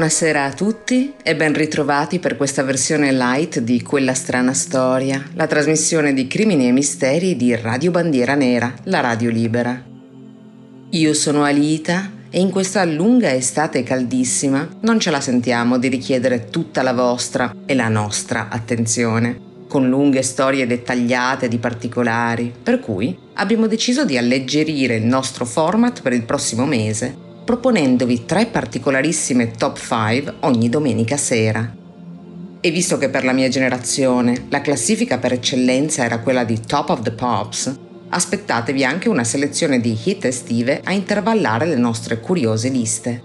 Buonasera a tutti e ben ritrovati per questa versione light di Quella strana storia, la trasmissione di crimini e misteri di Radio Bandiera Nera, la radio libera. Io sono Alita e in questa lunga estate caldissima non ce la sentiamo di richiedere tutta la vostra e la nostra attenzione, con lunghe storie dettagliate di particolari, per cui abbiamo deciso di alleggerire il nostro format per il prossimo mese proponendovi tre particolarissime top 5 ogni domenica sera. E visto che per la mia generazione la classifica per eccellenza era quella di Top of the Pops, aspettatevi anche una selezione di hit estive a intervallare le nostre curiose liste.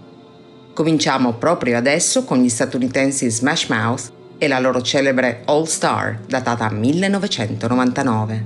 Cominciamo proprio adesso con gli statunitensi Smash Mouth e la loro celebre All Star, datata 1999.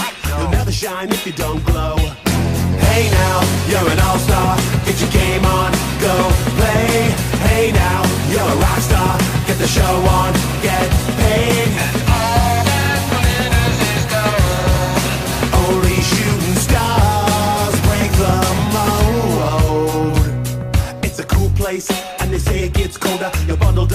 You'll shine if you don't glow. Hey now, you're an all-star. Get your game on, go play. Hey now, you're a rock star. Get the show on, get paid.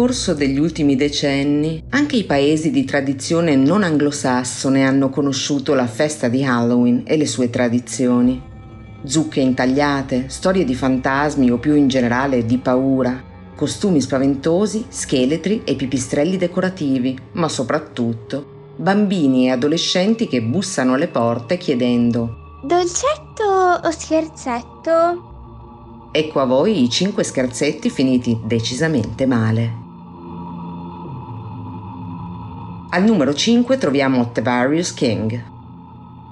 corso degli ultimi decenni, anche i paesi di tradizione non anglosassone hanno conosciuto la festa di Halloween e le sue tradizioni. Zucche intagliate, storie di fantasmi o più in generale di paura, costumi spaventosi, scheletri e pipistrelli decorativi, ma soprattutto bambini e adolescenti che bussano alle porte chiedendo Dolcetto o scherzetto? Ecco a voi i cinque scherzetti finiti decisamente male. Al numero 5 troviamo The Various King.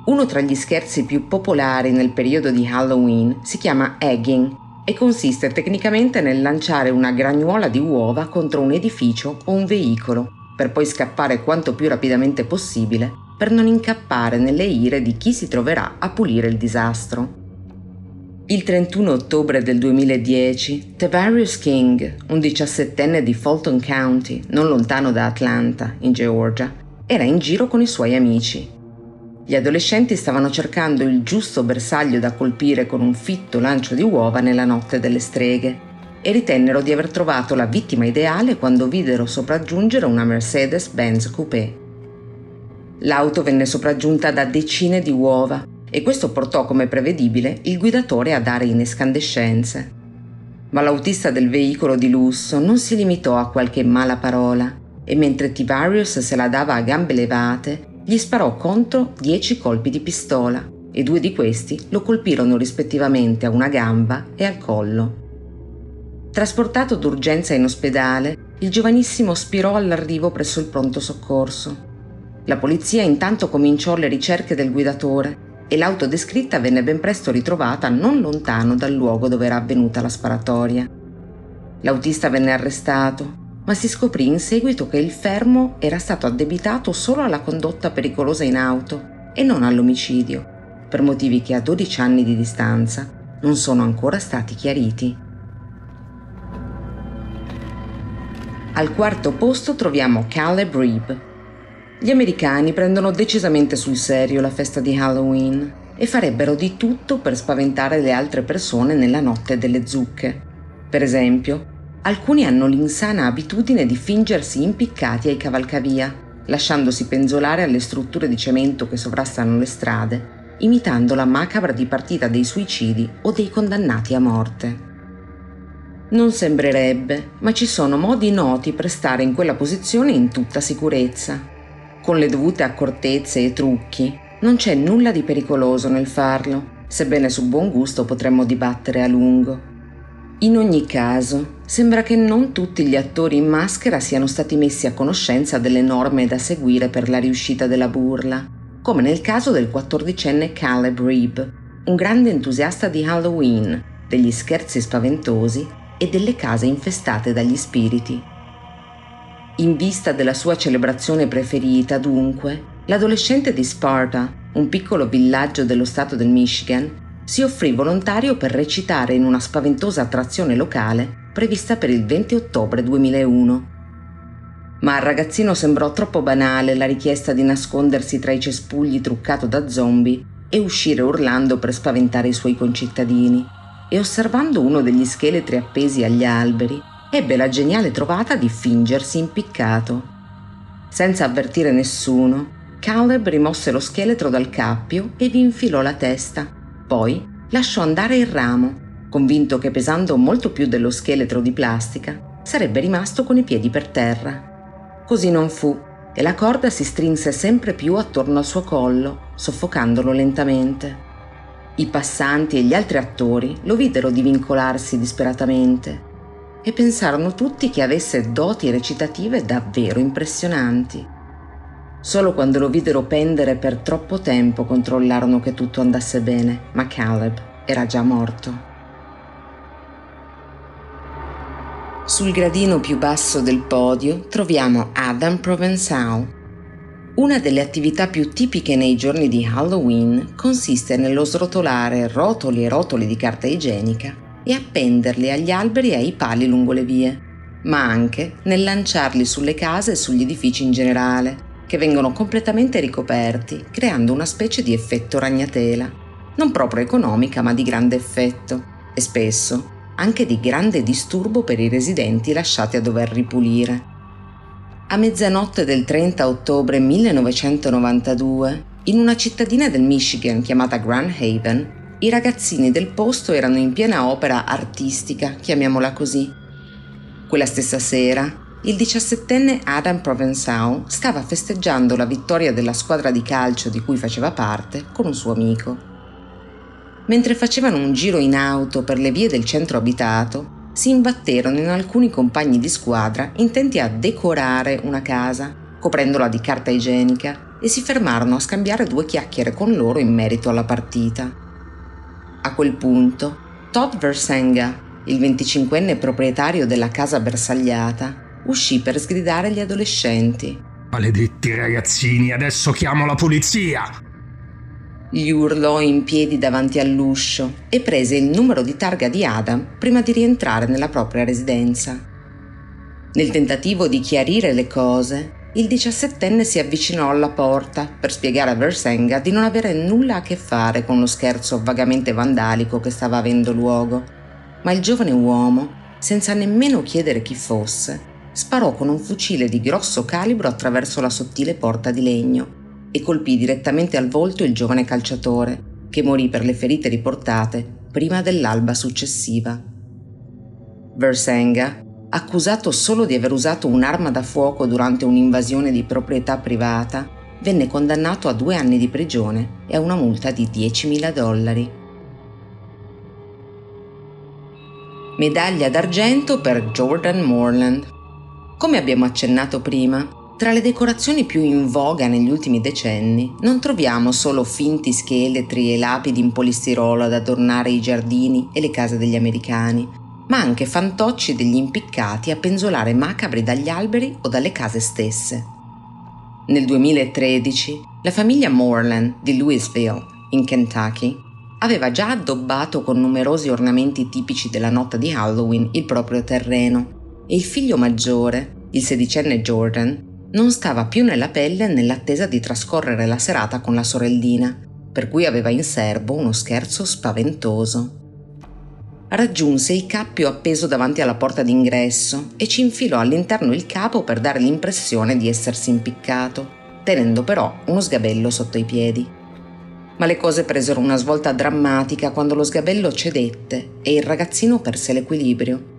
Uno tra gli scherzi più popolari nel periodo di Halloween si chiama egging e consiste tecnicamente nel lanciare una gragnuola di uova contro un edificio o un veicolo, per poi scappare quanto più rapidamente possibile per non incappare nelle ire di chi si troverà a pulire il disastro. Il 31 ottobre del 2010, Tavarius King, un diciassettenne di Fulton County, non lontano da Atlanta, in Georgia, era in giro con i suoi amici. Gli adolescenti stavano cercando il giusto bersaglio da colpire con un fitto lancio di uova nella notte delle streghe e ritennero di aver trovato la vittima ideale quando videro sopraggiungere una Mercedes-Benz Coupé. L'auto venne sopraggiunta da decine di uova e questo portò come prevedibile il guidatore a dare in escandescenze. Ma l'autista del veicolo di lusso non si limitò a qualche mala parola e mentre Tivarius se la dava a gambe levate, gli sparò contro dieci colpi di pistola e due di questi lo colpirono rispettivamente a una gamba e al collo. Trasportato d'urgenza in ospedale, il giovanissimo spirò all'arrivo presso il pronto soccorso. La polizia intanto cominciò le ricerche del guidatore e l'auto descritta venne ben presto ritrovata non lontano dal luogo dove era avvenuta la sparatoria. L'autista venne arrestato, ma si scoprì in seguito che il fermo era stato addebitato solo alla condotta pericolosa in auto e non all'omicidio, per motivi che a 12 anni di distanza non sono ancora stati chiariti. Al quarto posto troviamo Caleb Reeb, gli americani prendono decisamente sul serio la festa di Halloween e farebbero di tutto per spaventare le altre persone nella notte delle zucche. Per esempio, alcuni hanno l'insana abitudine di fingersi impiccati ai cavalcavia, lasciandosi penzolare alle strutture di cemento che sovrastano le strade, imitando la macabra dipartita dei suicidi o dei condannati a morte. Non sembrerebbe, ma ci sono modi noti per stare in quella posizione in tutta sicurezza con le dovute accortezze e trucchi, non c'è nulla di pericoloso nel farlo, sebbene su buon gusto potremmo dibattere a lungo. In ogni caso, sembra che non tutti gli attori in maschera siano stati messi a conoscenza delle norme da seguire per la riuscita della burla, come nel caso del quattordicenne Caleb Reeb, un grande entusiasta di Halloween, degli scherzi spaventosi e delle case infestate dagli spiriti. In vista della sua celebrazione preferita, dunque, l'adolescente di Sparta, un piccolo villaggio dello stato del Michigan, si offrì volontario per recitare in una spaventosa attrazione locale prevista per il 20 ottobre 2001. Ma al ragazzino sembrò troppo banale la richiesta di nascondersi tra i cespugli truccato da zombie e uscire urlando per spaventare i suoi concittadini. E osservando uno degli scheletri appesi agli alberi, ebbe la geniale trovata di fingersi impiccato. Senza avvertire nessuno, Caleb rimosse lo scheletro dal cappio e vi infilò la testa. Poi lasciò andare il ramo, convinto che pesando molto più dello scheletro di plastica, sarebbe rimasto con i piedi per terra. Così non fu, e la corda si strinse sempre più attorno al suo collo, soffocandolo lentamente. I passanti e gli altri attori lo videro divincolarsi disperatamente e pensarono tutti che avesse doti recitative davvero impressionanti. Solo quando lo videro pendere per troppo tempo controllarono che tutto andasse bene, ma Caleb era già morto. Sul gradino più basso del podio troviamo Adam Provençal. Una delle attività più tipiche nei giorni di Halloween consiste nello srotolare rotoli e rotoli di carta igienica e appenderli agli alberi e ai pali lungo le vie, ma anche nel lanciarli sulle case e sugli edifici in generale, che vengono completamente ricoperti, creando una specie di effetto ragnatela, non proprio economica ma di grande effetto, e spesso anche di grande disturbo per i residenti lasciati a dover ripulire. A mezzanotte del 30 ottobre 1992, in una cittadina del Michigan chiamata Grand Haven, i ragazzini del posto erano in piena opera artistica, chiamiamola così. Quella stessa sera, il diciassettenne Adam Provençal stava festeggiando la vittoria della squadra di calcio di cui faceva parte con un suo amico. Mentre facevano un giro in auto per le vie del centro abitato, si imbatterono in alcuni compagni di squadra intenti a decorare una casa, coprendola di carta igienica, e si fermarono a scambiare due chiacchiere con loro in merito alla partita. A quel punto, Todd Versenga, il 25enne proprietario della casa bersagliata, uscì per sgridare gli adolescenti. Maledetti ragazzini, adesso chiamo la polizia! Gli urlò in piedi davanti all'uscio e prese il numero di targa di Adam prima di rientrare nella propria residenza. Nel tentativo di chiarire le cose, il diciassettenne si avvicinò alla porta per spiegare a Versenga di non avere nulla a che fare con lo scherzo vagamente vandalico che stava avendo luogo, ma il giovane uomo, senza nemmeno chiedere chi fosse, sparò con un fucile di grosso calibro attraverso la sottile porta di legno e colpì direttamente al volto il giovane calciatore, che morì per le ferite riportate prima dell'alba successiva. Versenga accusato solo di aver usato un'arma da fuoco durante un'invasione di proprietà privata, venne condannato a due anni di prigione e a una multa di 10.000 dollari. Medaglia d'argento per Jordan Morland. Come abbiamo accennato prima, tra le decorazioni più in voga negli ultimi decenni non troviamo solo finti scheletri e lapidi in polistirolo ad adornare i giardini e le case degli americani, ma anche fantocci degli impiccati a penzolare macabri dagli alberi o dalle case stesse. Nel 2013 la famiglia Moreland di Louisville, in Kentucky, aveva già addobbato con numerosi ornamenti tipici della notte di Halloween il proprio terreno e il figlio maggiore, il sedicenne Jordan, non stava più nella pelle nell'attesa di trascorrere la serata con la sorellina, per cui aveva in serbo uno scherzo spaventoso raggiunse il cappio appeso davanti alla porta d'ingresso e ci infilò all'interno il capo per dare l'impressione di essersi impiccato, tenendo però uno sgabello sotto i piedi. Ma le cose presero una svolta drammatica quando lo sgabello cedette e il ragazzino perse l'equilibrio.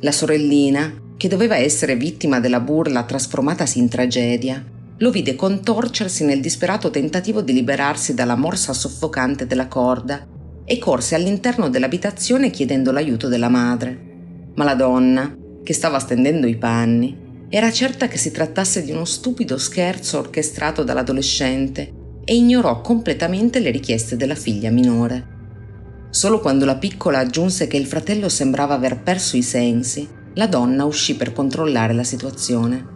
La sorellina, che doveva essere vittima della burla trasformatasi in tragedia, lo vide contorcersi nel disperato tentativo di liberarsi dalla morsa soffocante della corda e corse all'interno dell'abitazione chiedendo l'aiuto della madre. Ma la donna, che stava stendendo i panni, era certa che si trattasse di uno stupido scherzo orchestrato dall'adolescente e ignorò completamente le richieste della figlia minore. Solo quando la piccola aggiunse che il fratello sembrava aver perso i sensi, la donna uscì per controllare la situazione.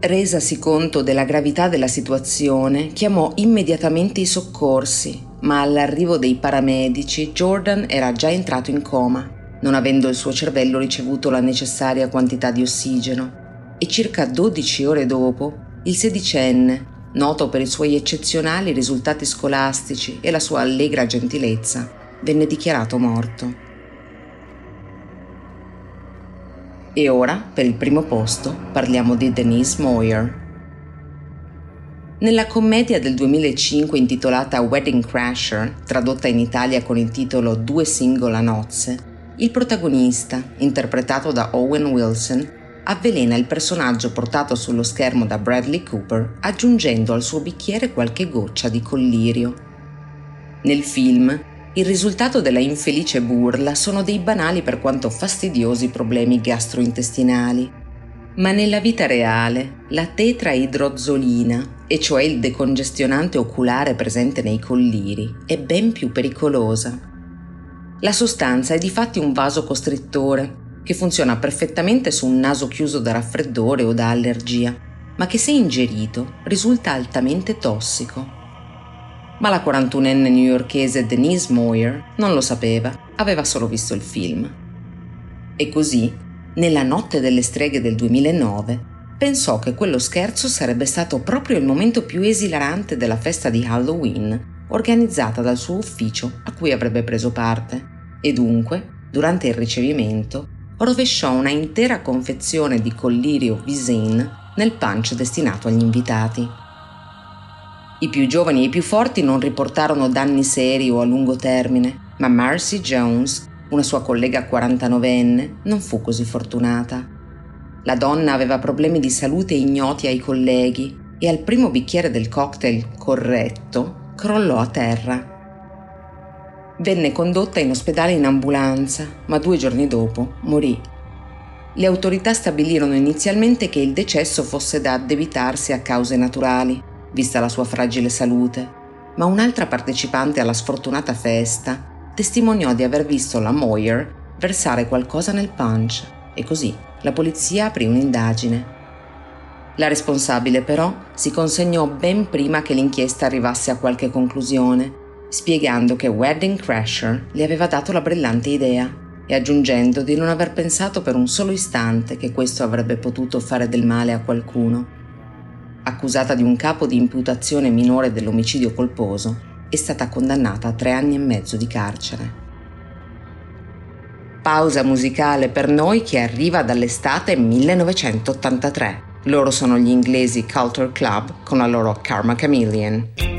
Resasi conto della gravità della situazione, chiamò immediatamente i soccorsi ma all'arrivo dei paramedici Jordan era già entrato in coma, non avendo il suo cervello ricevuto la necessaria quantità di ossigeno, e circa 12 ore dopo il sedicenne, noto per i suoi eccezionali risultati scolastici e la sua allegra gentilezza, venne dichiarato morto. E ora, per il primo posto, parliamo di Denise Moyer, nella commedia del 2005 intitolata Wedding Crasher, tradotta in Italia con il titolo Due singola nozze, il protagonista, interpretato da Owen Wilson, avvelena il personaggio portato sullo schermo da Bradley Cooper aggiungendo al suo bicchiere qualche goccia di collirio. Nel film, il risultato della infelice burla sono dei banali per quanto fastidiosi problemi gastrointestinali, ma nella vita reale la tetraidrozolina, e cioè il decongestionante oculare presente nei colliri, è ben più pericolosa. La sostanza è di fatti un vasocostrittore che funziona perfettamente su un naso chiuso da raffreddore o da allergia, ma che se ingerito risulta altamente tossico. Ma la 41enne newyorkese Denise Moyer non lo sapeva, aveva solo visto il film. E così nella notte delle streghe del 2009, pensò che quello scherzo sarebbe stato proprio il momento più esilarante della festa di Halloween organizzata dal suo ufficio a cui avrebbe preso parte e dunque, durante il ricevimento, rovesciò una intera confezione di collirio Visin nel punch destinato agli invitati. I più giovani e i più forti non riportarono danni seri o a lungo termine, ma Marcy Jones una sua collega 49enne non fu così fortunata. La donna aveva problemi di salute ignoti ai colleghi e al primo bicchiere del cocktail corretto crollò a terra. Venne condotta in ospedale in ambulanza, ma due giorni dopo morì. Le autorità stabilirono inizialmente che il decesso fosse da addebitarsi a cause naturali, vista la sua fragile salute, ma un'altra partecipante alla sfortunata festa testimoniò di aver visto la Moyer versare qualcosa nel punch e così la polizia aprì un'indagine. La responsabile però si consegnò ben prima che l'inchiesta arrivasse a qualche conclusione, spiegando che Wedding Crasher le aveva dato la brillante idea e aggiungendo di non aver pensato per un solo istante che questo avrebbe potuto fare del male a qualcuno. Accusata di un capo di imputazione minore dell'omicidio colposo, è stata condannata a tre anni e mezzo di carcere. Pausa musicale per noi che arriva dall'estate 1983. Loro sono gli inglesi Culture Club con la loro Karma Chameleon.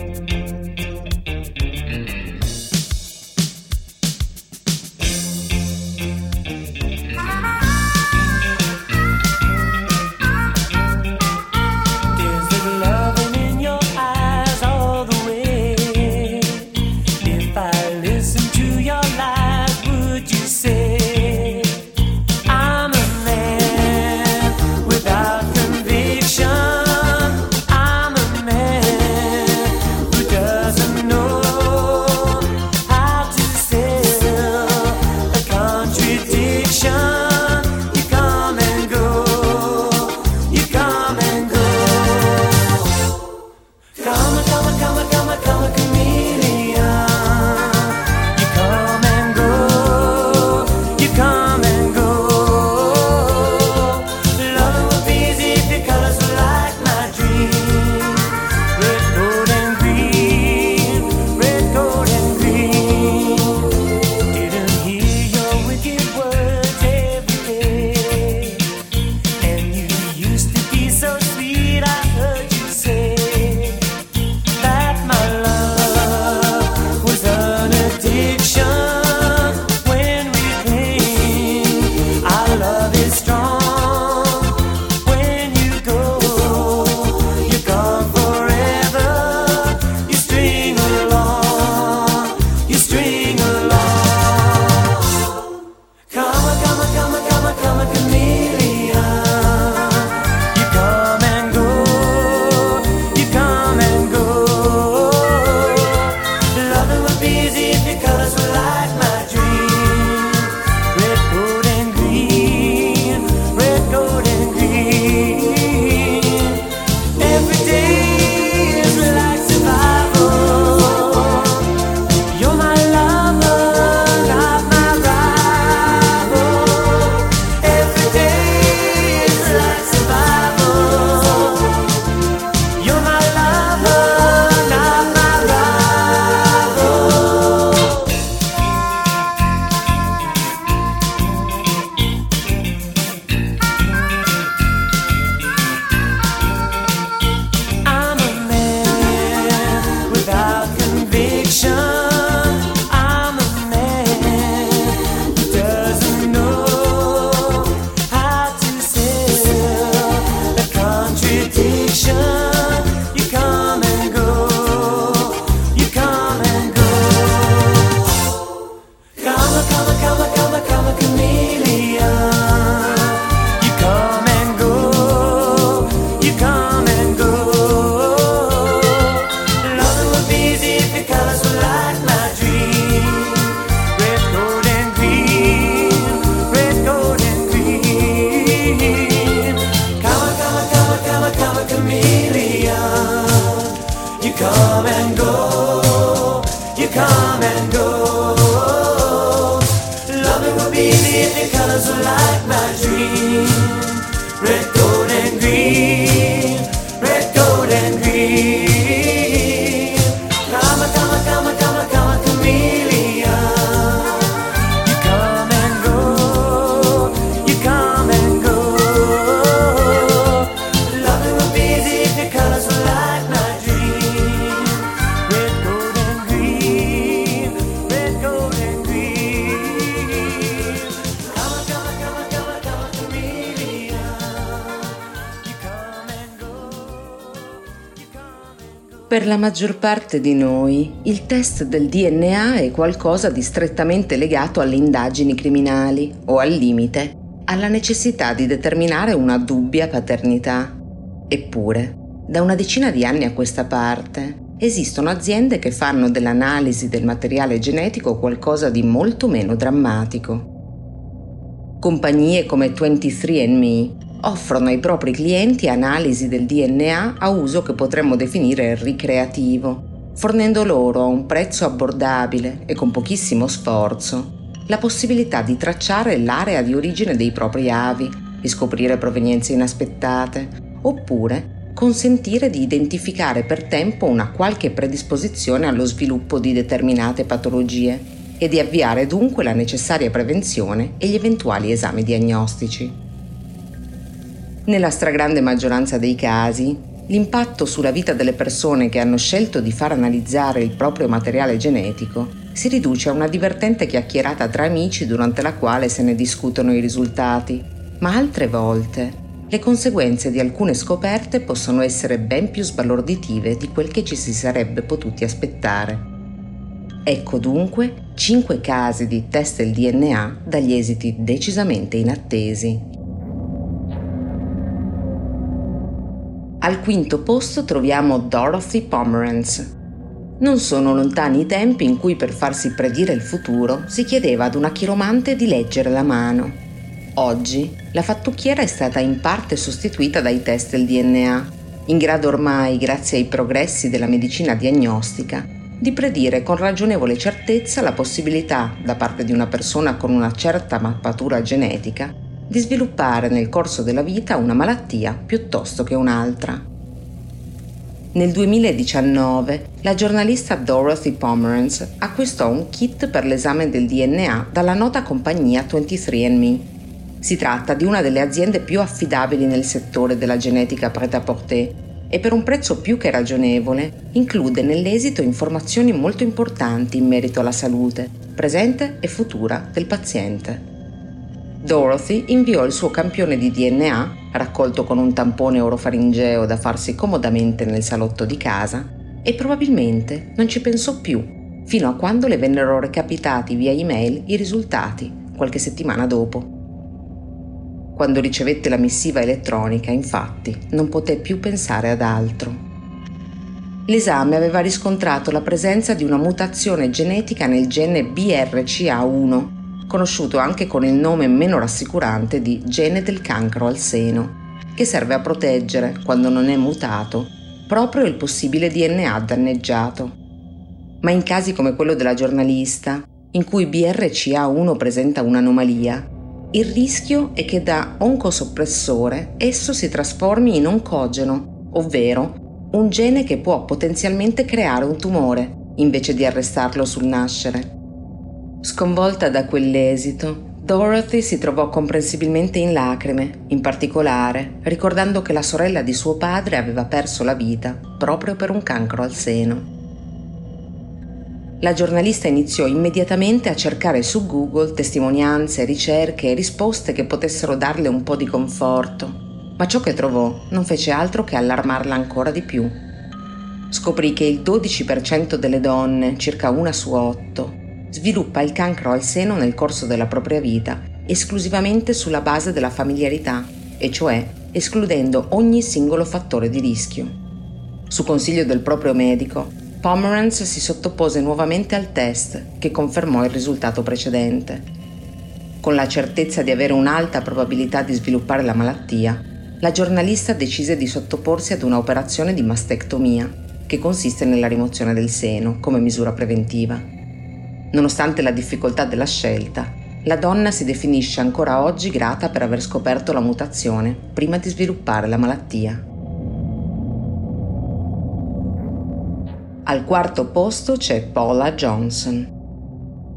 easy if your colors were like mine. Maggior parte di noi il test del DNA è qualcosa di strettamente legato alle indagini criminali o al limite alla necessità di determinare una dubbia paternità. Eppure, da una decina di anni a questa parte, esistono aziende che fanno dell'analisi del materiale genetico qualcosa di molto meno drammatico. Compagnie come 23andMe offrono ai propri clienti analisi del DNA a uso che potremmo definire ricreativo, fornendo loro a un prezzo abbordabile e con pochissimo sforzo la possibilità di tracciare l'area di origine dei propri avi, di scoprire provenienze inaspettate, oppure consentire di identificare per tempo una qualche predisposizione allo sviluppo di determinate patologie e di avviare dunque la necessaria prevenzione e gli eventuali esami diagnostici. Nella stragrande maggioranza dei casi, l'impatto sulla vita delle persone che hanno scelto di far analizzare il proprio materiale genetico si riduce a una divertente chiacchierata tra amici durante la quale se ne discutono i risultati, ma altre volte le conseguenze di alcune scoperte possono essere ben più sbalorditive di quel che ci si sarebbe potuti aspettare. Ecco dunque 5 casi di test del DNA dagli esiti decisamente inattesi. Al quinto posto troviamo Dorothy Pomerance. Non sono lontani i tempi in cui per farsi predire il futuro si chiedeva ad una chiromante di leggere la mano. Oggi la fattucchiera è stata in parte sostituita dai test del DNA, in grado ormai, grazie ai progressi della medicina diagnostica, di predire con ragionevole certezza la possibilità, da parte di una persona con una certa mappatura genetica, di sviluppare nel corso della vita una malattia piuttosto che un'altra. Nel 2019 la giornalista Dorothy Pomerance acquistò un kit per l'esame del DNA dalla nota compagnia 23andMe. Si tratta di una delle aziende più affidabili nel settore della genetica prêt-à-porter e per un prezzo più che ragionevole include nell'esito informazioni molto importanti in merito alla salute, presente e futura del paziente. Dorothy inviò il suo campione di DNA, raccolto con un tampone orofaringeo da farsi comodamente nel salotto di casa, e probabilmente non ci pensò più, fino a quando le vennero recapitati via email i risultati, qualche settimana dopo. Quando ricevette la missiva elettronica, infatti, non poté più pensare ad altro. L'esame aveva riscontrato la presenza di una mutazione genetica nel gene BRCA1, conosciuto anche con il nome meno rassicurante di gene del cancro al seno, che serve a proteggere, quando non è mutato, proprio il possibile DNA danneggiato. Ma in casi come quello della giornalista, in cui BRCA1 presenta un'anomalia, il rischio è che da oncosoppressore esso si trasformi in oncogeno, ovvero un gene che può potenzialmente creare un tumore, invece di arrestarlo sul nascere. Sconvolta da quell'esito, Dorothy si trovò comprensibilmente in lacrime, in particolare ricordando che la sorella di suo padre aveva perso la vita proprio per un cancro al seno. La giornalista iniziò immediatamente a cercare su Google testimonianze, ricerche e risposte che potessero darle un po' di conforto, ma ciò che trovò non fece altro che allarmarla ancora di più. Scoprì che il 12% delle donne, circa una su otto, sviluppa il cancro al seno nel corso della propria vita esclusivamente sulla base della familiarità, e cioè escludendo ogni singolo fattore di rischio. Su consiglio del proprio medico, Pomerance si sottopose nuovamente al test che confermò il risultato precedente. Con la certezza di avere un'alta probabilità di sviluppare la malattia, la giornalista decise di sottoporsi ad un'operazione di mastectomia, che consiste nella rimozione del seno come misura preventiva. Nonostante la difficoltà della scelta, la donna si definisce ancora oggi grata per aver scoperto la mutazione prima di sviluppare la malattia. Al quarto posto c'è Paula Johnson.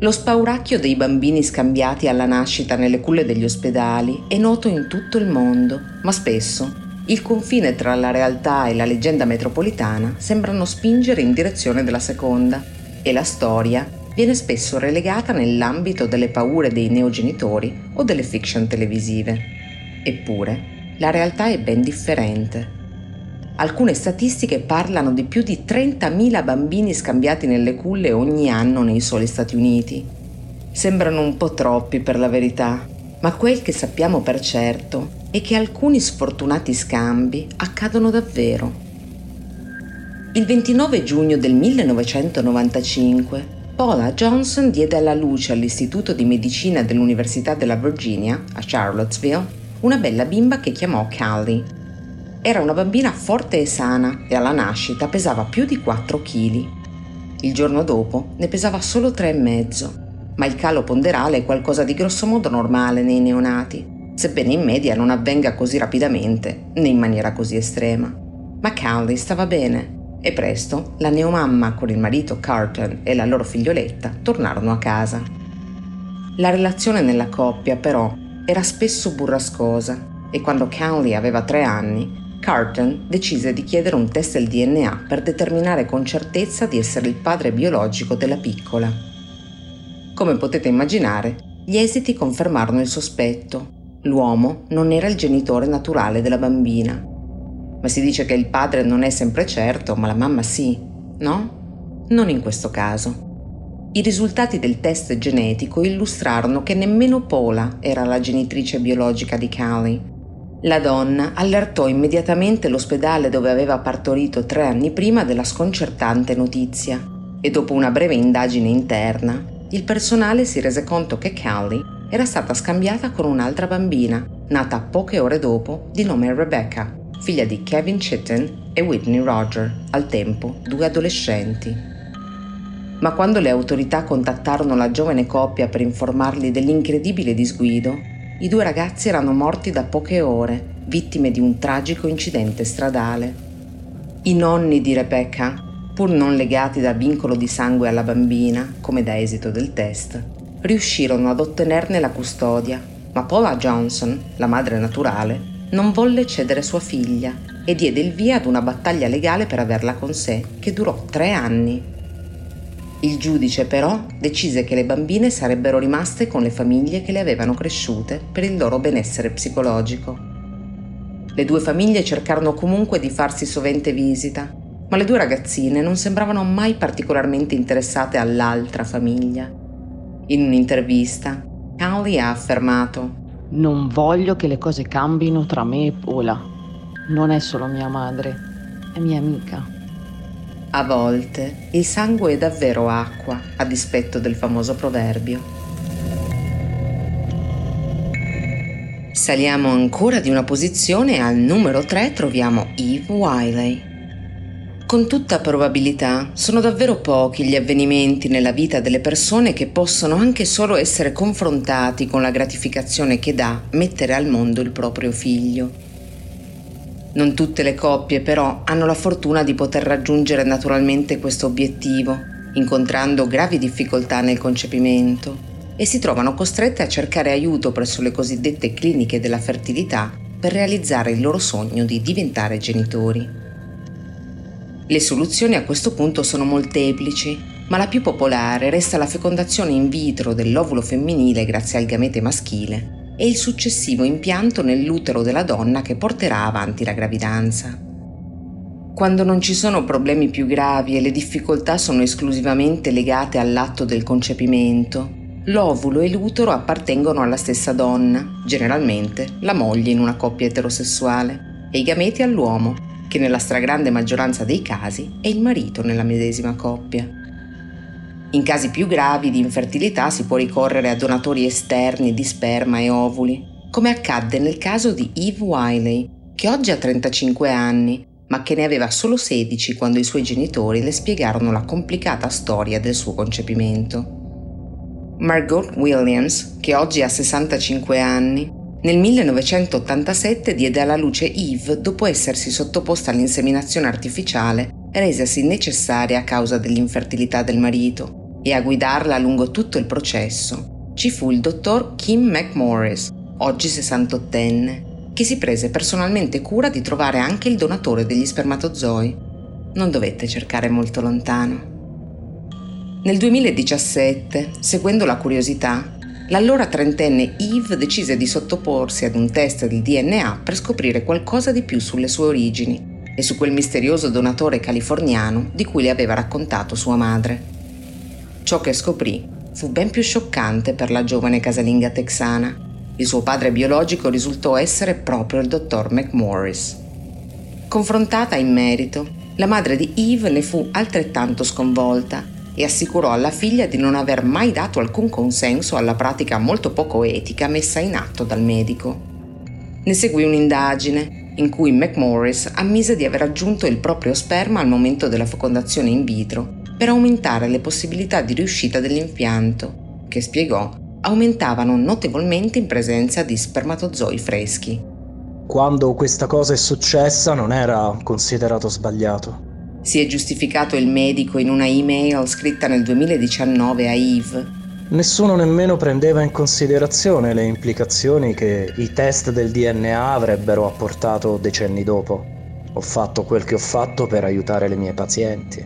Lo spauracchio dei bambini scambiati alla nascita nelle culle degli ospedali è noto in tutto il mondo, ma spesso il confine tra la realtà e la leggenda metropolitana sembrano spingere in direzione della seconda e la storia viene spesso relegata nell'ambito delle paure dei neogenitori o delle fiction televisive. Eppure, la realtà è ben differente. Alcune statistiche parlano di più di 30.000 bambini scambiati nelle culle ogni anno nei soli Stati Uniti. Sembrano un po' troppi per la verità, ma quel che sappiamo per certo è che alcuni sfortunati scambi accadono davvero. Il 29 giugno del 1995 Paula Johnson diede alla luce all'Istituto di Medicina dell'Università della Virginia, a Charlottesville, una bella bimba che chiamò Callie. Era una bambina forte e sana e alla nascita pesava più di 4 kg. Il giorno dopo ne pesava solo 3,5 ma il calo ponderale è qualcosa di grossomodo normale nei neonati, sebbene in media non avvenga così rapidamente né in maniera così estrema. Ma Callie stava bene e presto la neomamma con il marito Carton e la loro figlioletta tornarono a casa. La relazione nella coppia però era spesso burrascosa e quando Callie aveva tre anni Carton decise di chiedere un test del DNA per determinare con certezza di essere il padre biologico della piccola. Come potete immaginare, gli esiti confermarono il sospetto. L'uomo non era il genitore naturale della bambina ma si dice che il padre non è sempre certo, ma la mamma sì, no? Non in questo caso. I risultati del test genetico illustrarono che nemmeno Paula era la genitrice biologica di Callie. La donna allertò immediatamente l'ospedale dove aveva partorito tre anni prima della sconcertante notizia e dopo una breve indagine interna, il personale si rese conto che Callie era stata scambiata con un'altra bambina, nata poche ore dopo, di nome Rebecca figlia di Kevin Chitten e Whitney Roger, al tempo due adolescenti. Ma quando le autorità contattarono la giovane coppia per informarli dell'incredibile disguido, i due ragazzi erano morti da poche ore, vittime di un tragico incidente stradale. I nonni di Rebecca, pur non legati da vincolo di sangue alla bambina, come da esito del test, riuscirono ad ottenerne la custodia, ma Paula Johnson, la madre naturale, non volle cedere sua figlia e diede il via ad una battaglia legale per averla con sé, che durò tre anni. Il giudice però decise che le bambine sarebbero rimaste con le famiglie che le avevano cresciute per il loro benessere psicologico. Le due famiglie cercarono comunque di farsi sovente visita, ma le due ragazzine non sembravano mai particolarmente interessate all'altra famiglia. In un'intervista, Callie ha affermato non voglio che le cose cambino tra me e Pola. Non è solo mia madre, è mia amica. A volte il sangue è davvero acqua, a dispetto del famoso proverbio. Saliamo ancora di una posizione e al numero 3 troviamo Eve Wiley. Con tutta probabilità sono davvero pochi gli avvenimenti nella vita delle persone che possono anche solo essere confrontati con la gratificazione che dà mettere al mondo il proprio figlio. Non tutte le coppie però hanno la fortuna di poter raggiungere naturalmente questo obiettivo, incontrando gravi difficoltà nel concepimento e si trovano costrette a cercare aiuto presso le cosiddette cliniche della fertilità per realizzare il loro sogno di diventare genitori. Le soluzioni a questo punto sono molteplici, ma la più popolare resta la fecondazione in vitro dell'ovulo femminile grazie al gamete maschile e il successivo impianto nell'utero della donna che porterà avanti la gravidanza. Quando non ci sono problemi più gravi e le difficoltà sono esclusivamente legate all'atto del concepimento, l'ovulo e l'utero appartengono alla stessa donna, generalmente la moglie in una coppia eterosessuale, e i gameti all'uomo, che nella stragrande maggioranza dei casi è il marito nella medesima coppia. In casi più gravi di infertilità si può ricorrere a donatori esterni di sperma e ovuli, come accadde nel caso di Eve Wiley, che oggi ha 35 anni, ma che ne aveva solo 16 quando i suoi genitori le spiegarono la complicata storia del suo concepimento. Margot Williams, che oggi ha 65 anni, nel 1987 diede alla luce Eve dopo essersi sottoposta all'inseminazione artificiale resasi necessaria a causa dell'infertilità del marito e a guidarla lungo tutto il processo ci fu il dottor Kim McMorris, oggi 68enne, che si prese personalmente cura di trovare anche il donatore degli spermatozoi. Non dovette cercare molto lontano. Nel 2017, seguendo la curiosità, l'allora trentenne Eve decise di sottoporsi ad un test di DNA per scoprire qualcosa di più sulle sue origini e su quel misterioso donatore californiano di cui le aveva raccontato sua madre. Ciò che scoprì fu ben più scioccante per la giovane casalinga texana. Il suo padre biologico risultò essere proprio il dottor McMorris. Confrontata in merito, la madre di Eve ne fu altrettanto sconvolta e assicurò alla figlia di non aver mai dato alcun consenso alla pratica molto poco etica messa in atto dal medico. Ne seguì un'indagine in cui McMorris ammise di aver aggiunto il proprio sperma al momento della fecondazione in vitro per aumentare le possibilità di riuscita dell'impianto, che spiegò aumentavano notevolmente in presenza di spermatozoi freschi. Quando questa cosa è successa non era considerato sbagliato. Si è giustificato il medico in una email scritta nel 2019 a Eve. Nessuno nemmeno prendeva in considerazione le implicazioni che i test del DNA avrebbero apportato decenni dopo. Ho fatto quel che ho fatto per aiutare le mie pazienti.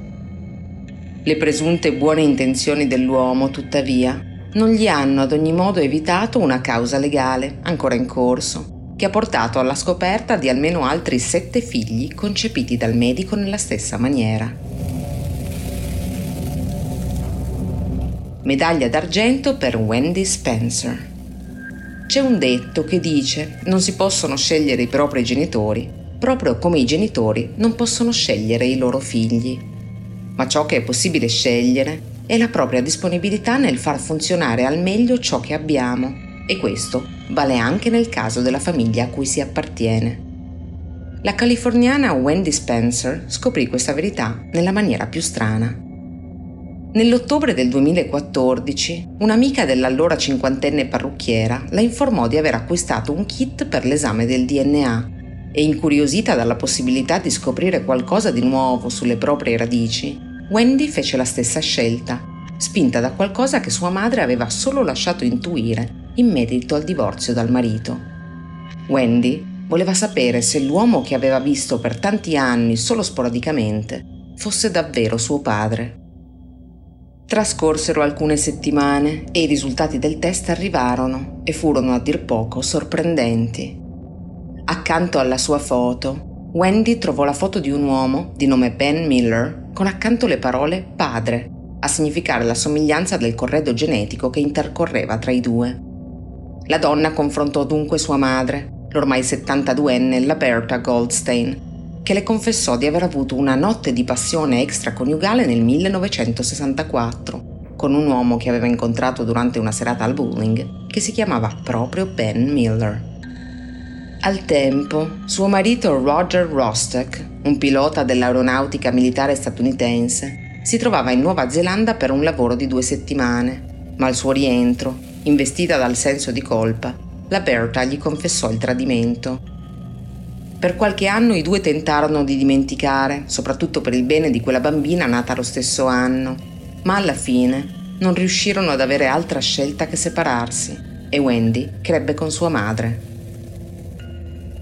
Le presunte buone intenzioni dell'uomo, tuttavia, non gli hanno ad ogni modo evitato una causa legale, ancora in corso, che ha portato alla scoperta di almeno altri sette figli concepiti dal medico nella stessa maniera. Medaglia d'argento per Wendy Spencer. C'è un detto che dice non si possono scegliere i propri genitori, proprio come i genitori non possono scegliere i loro figli. Ma ciò che è possibile scegliere è la propria disponibilità nel far funzionare al meglio ciò che abbiamo e questo vale anche nel caso della famiglia a cui si appartiene. La californiana Wendy Spencer scoprì questa verità nella maniera più strana. Nell'ottobre del 2014, un'amica dell'allora cinquantenne parrucchiera la informò di aver acquistato un kit per l'esame del DNA e incuriosita dalla possibilità di scoprire qualcosa di nuovo sulle proprie radici, Wendy fece la stessa scelta, spinta da qualcosa che sua madre aveva solo lasciato intuire in merito al divorzio dal marito. Wendy voleva sapere se l'uomo che aveva visto per tanti anni solo sporadicamente fosse davvero suo padre. Trascorsero alcune settimane e i risultati del test arrivarono e furono a dir poco sorprendenti. Accanto alla sua foto, Wendy trovò la foto di un uomo di nome Ben Miller con accanto le parole padre, a significare la somiglianza del corredo genetico che intercorreva tra i due. La donna confrontò dunque sua madre, l'ormai 72enne Laberta Goldstein, che le confessò di aver avuto una notte di passione extraconiugale nel 1964 con un uomo che aveva incontrato durante una serata al bowling che si chiamava proprio Ben Miller. Al tempo, suo marito Roger Rostek, un pilota dell'aeronautica militare statunitense, si trovava in Nuova Zelanda per un lavoro di due settimane, ma al suo rientro investita dal senso di colpa, la Berta gli confessò il tradimento. Per qualche anno i due tentarono di dimenticare, soprattutto per il bene di quella bambina nata lo stesso anno, ma alla fine non riuscirono ad avere altra scelta che separarsi e Wendy crebbe con sua madre.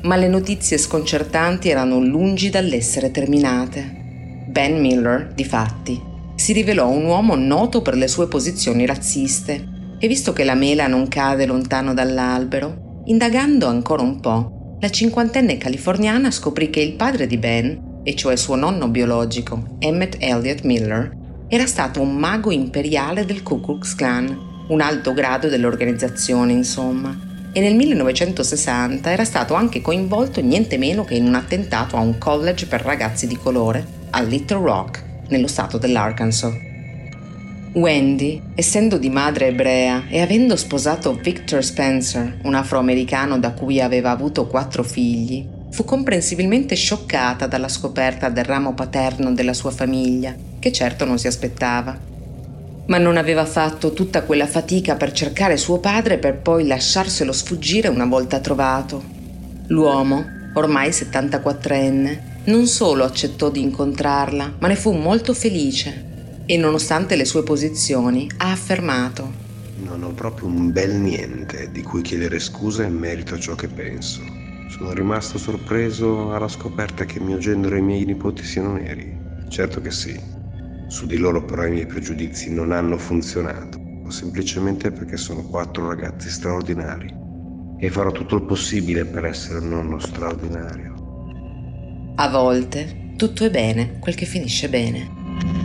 Ma le notizie sconcertanti erano lungi dall'essere terminate. Ben Miller, difatti, si rivelò un uomo noto per le sue posizioni razziste e visto che la mela non cade lontano dall'albero, indagando ancora un po', la cinquantenne californiana scoprì che il padre di Ben, e cioè suo nonno biologico, Emmett Elliott Miller, era stato un mago imperiale del Ku Klux Klan, un alto grado dell'organizzazione, insomma, e nel 1960 era stato anche coinvolto niente meno che in un attentato a un college per ragazzi di colore a Little Rock, nello stato dell'Arkansas. Wendy, essendo di madre ebrea e avendo sposato Victor Spencer, un afroamericano da cui aveva avuto quattro figli, fu comprensibilmente scioccata dalla scoperta del ramo paterno della sua famiglia, che certo non si aspettava. Ma non aveva fatto tutta quella fatica per cercare suo padre per poi lasciarselo sfuggire una volta trovato. L'uomo, ormai 74enne, non solo accettò di incontrarla, ma ne fu molto felice e nonostante le sue posizioni ha affermato Non ho proprio un bel niente di cui chiedere scusa in merito a ciò che penso. Sono rimasto sorpreso alla scoperta che mio genero e i miei nipoti siano neri. Certo che sì. Su di loro però i miei pregiudizi non hanno funzionato, semplicemente perché sono quattro ragazzi straordinari e farò tutto il possibile per essere un nonno straordinario. A volte tutto è bene quel che finisce bene.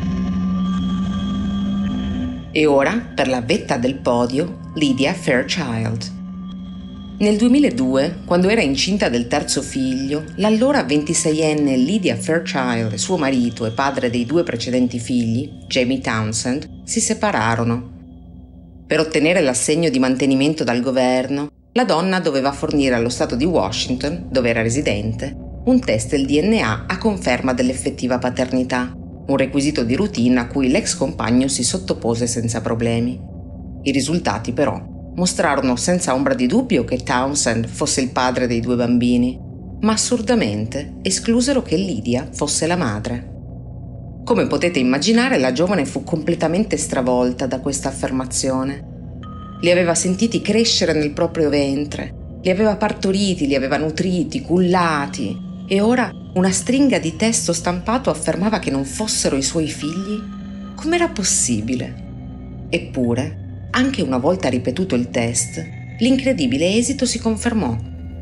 E ora, per la vetta del podio, Lydia Fairchild. Nel 2002, quando era incinta del terzo figlio, l'allora 26enne Lydia Fairchild suo marito e padre dei due precedenti figli, Jamie Townsend, si separarono. Per ottenere l'assegno di mantenimento dal governo, la donna doveva fornire allo Stato di Washington, dove era residente, un test del DNA a conferma dell'effettiva paternità, un requisito di routine a cui l'ex compagno si sottopose senza problemi. I risultati però mostrarono senza ombra di dubbio che Townsend fosse il padre dei due bambini, ma assurdamente esclusero che Lydia fosse la madre. Come potete immaginare, la giovane fu completamente stravolta da questa affermazione li aveva sentiti crescere nel proprio ventre, li aveva partoriti, li aveva nutriti, cullati e ora una stringa di testo stampato affermava che non fossero i suoi figli? Com'era possibile? Eppure, anche una volta ripetuto il test, l'incredibile esito si confermò.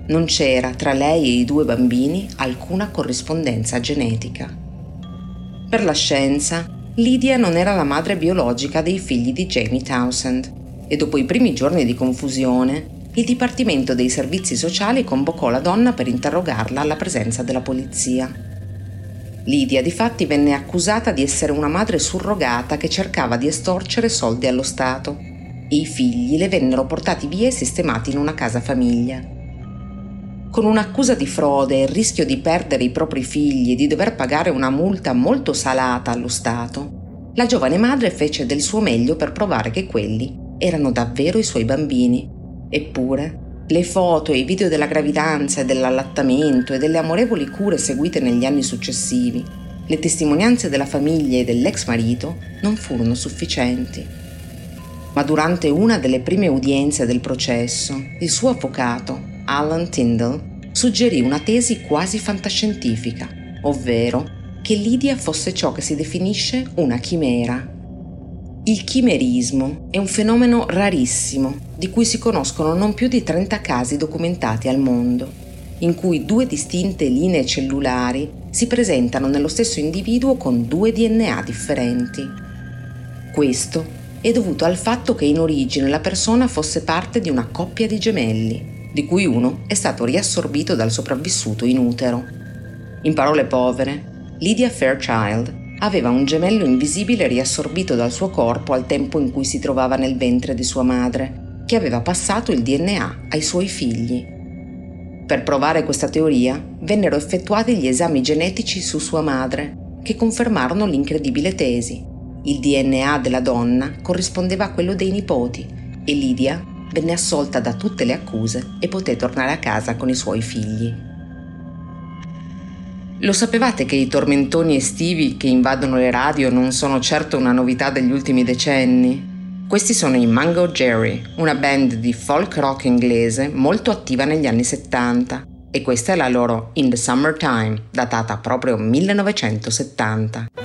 Non c'era tra lei e i due bambini alcuna corrispondenza genetica. Per la scienza, Lydia non era la madre biologica dei figli di Jamie Townsend e dopo i primi giorni di confusione, il Dipartimento dei Servizi Sociali convocò la donna per interrogarla alla presenza della polizia. Lidia difatti venne accusata di essere una madre surrogata che cercava di estorcere soldi allo Stato e i figli le vennero portati via e sistemati in una casa famiglia. Con un'accusa di frode e il rischio di perdere i propri figli e di dover pagare una multa molto salata allo Stato, la giovane madre fece del suo meglio per provare che quelli erano davvero i suoi bambini. Eppure, le foto e i video della gravidanza e dell'allattamento e delle amorevoli cure seguite negli anni successivi, le testimonianze della famiglia e dell'ex marito non furono sufficienti. Ma durante una delle prime udienze del processo, il suo avvocato, Alan Tyndall, suggerì una tesi quasi fantascientifica, ovvero che Lydia fosse ciò che si definisce una chimera il chimerismo è un fenomeno rarissimo, di cui si conoscono non più di 30 casi documentati al mondo, in cui due distinte linee cellulari si presentano nello stesso individuo con due DNA differenti. Questo è dovuto al fatto che in origine la persona fosse parte di una coppia di gemelli, di cui uno è stato riassorbito dal sopravvissuto in utero. In parole povere, Lydia Fairchild aveva un gemello invisibile riassorbito dal suo corpo al tempo in cui si trovava nel ventre di sua madre, che aveva passato il DNA ai suoi figli. Per provare questa teoria vennero effettuati gli esami genetici su sua madre, che confermarono l'incredibile tesi. Il DNA della donna corrispondeva a quello dei nipoti e Lydia venne assolta da tutte le accuse e poté tornare a casa con i suoi figli. Lo sapevate che i tormentoni estivi che invadono le radio non sono certo una novità degli ultimi decenni? Questi sono i Mango Jerry, una band di folk rock inglese molto attiva negli anni 70 e questa è la loro In the Summertime, datata proprio 1970.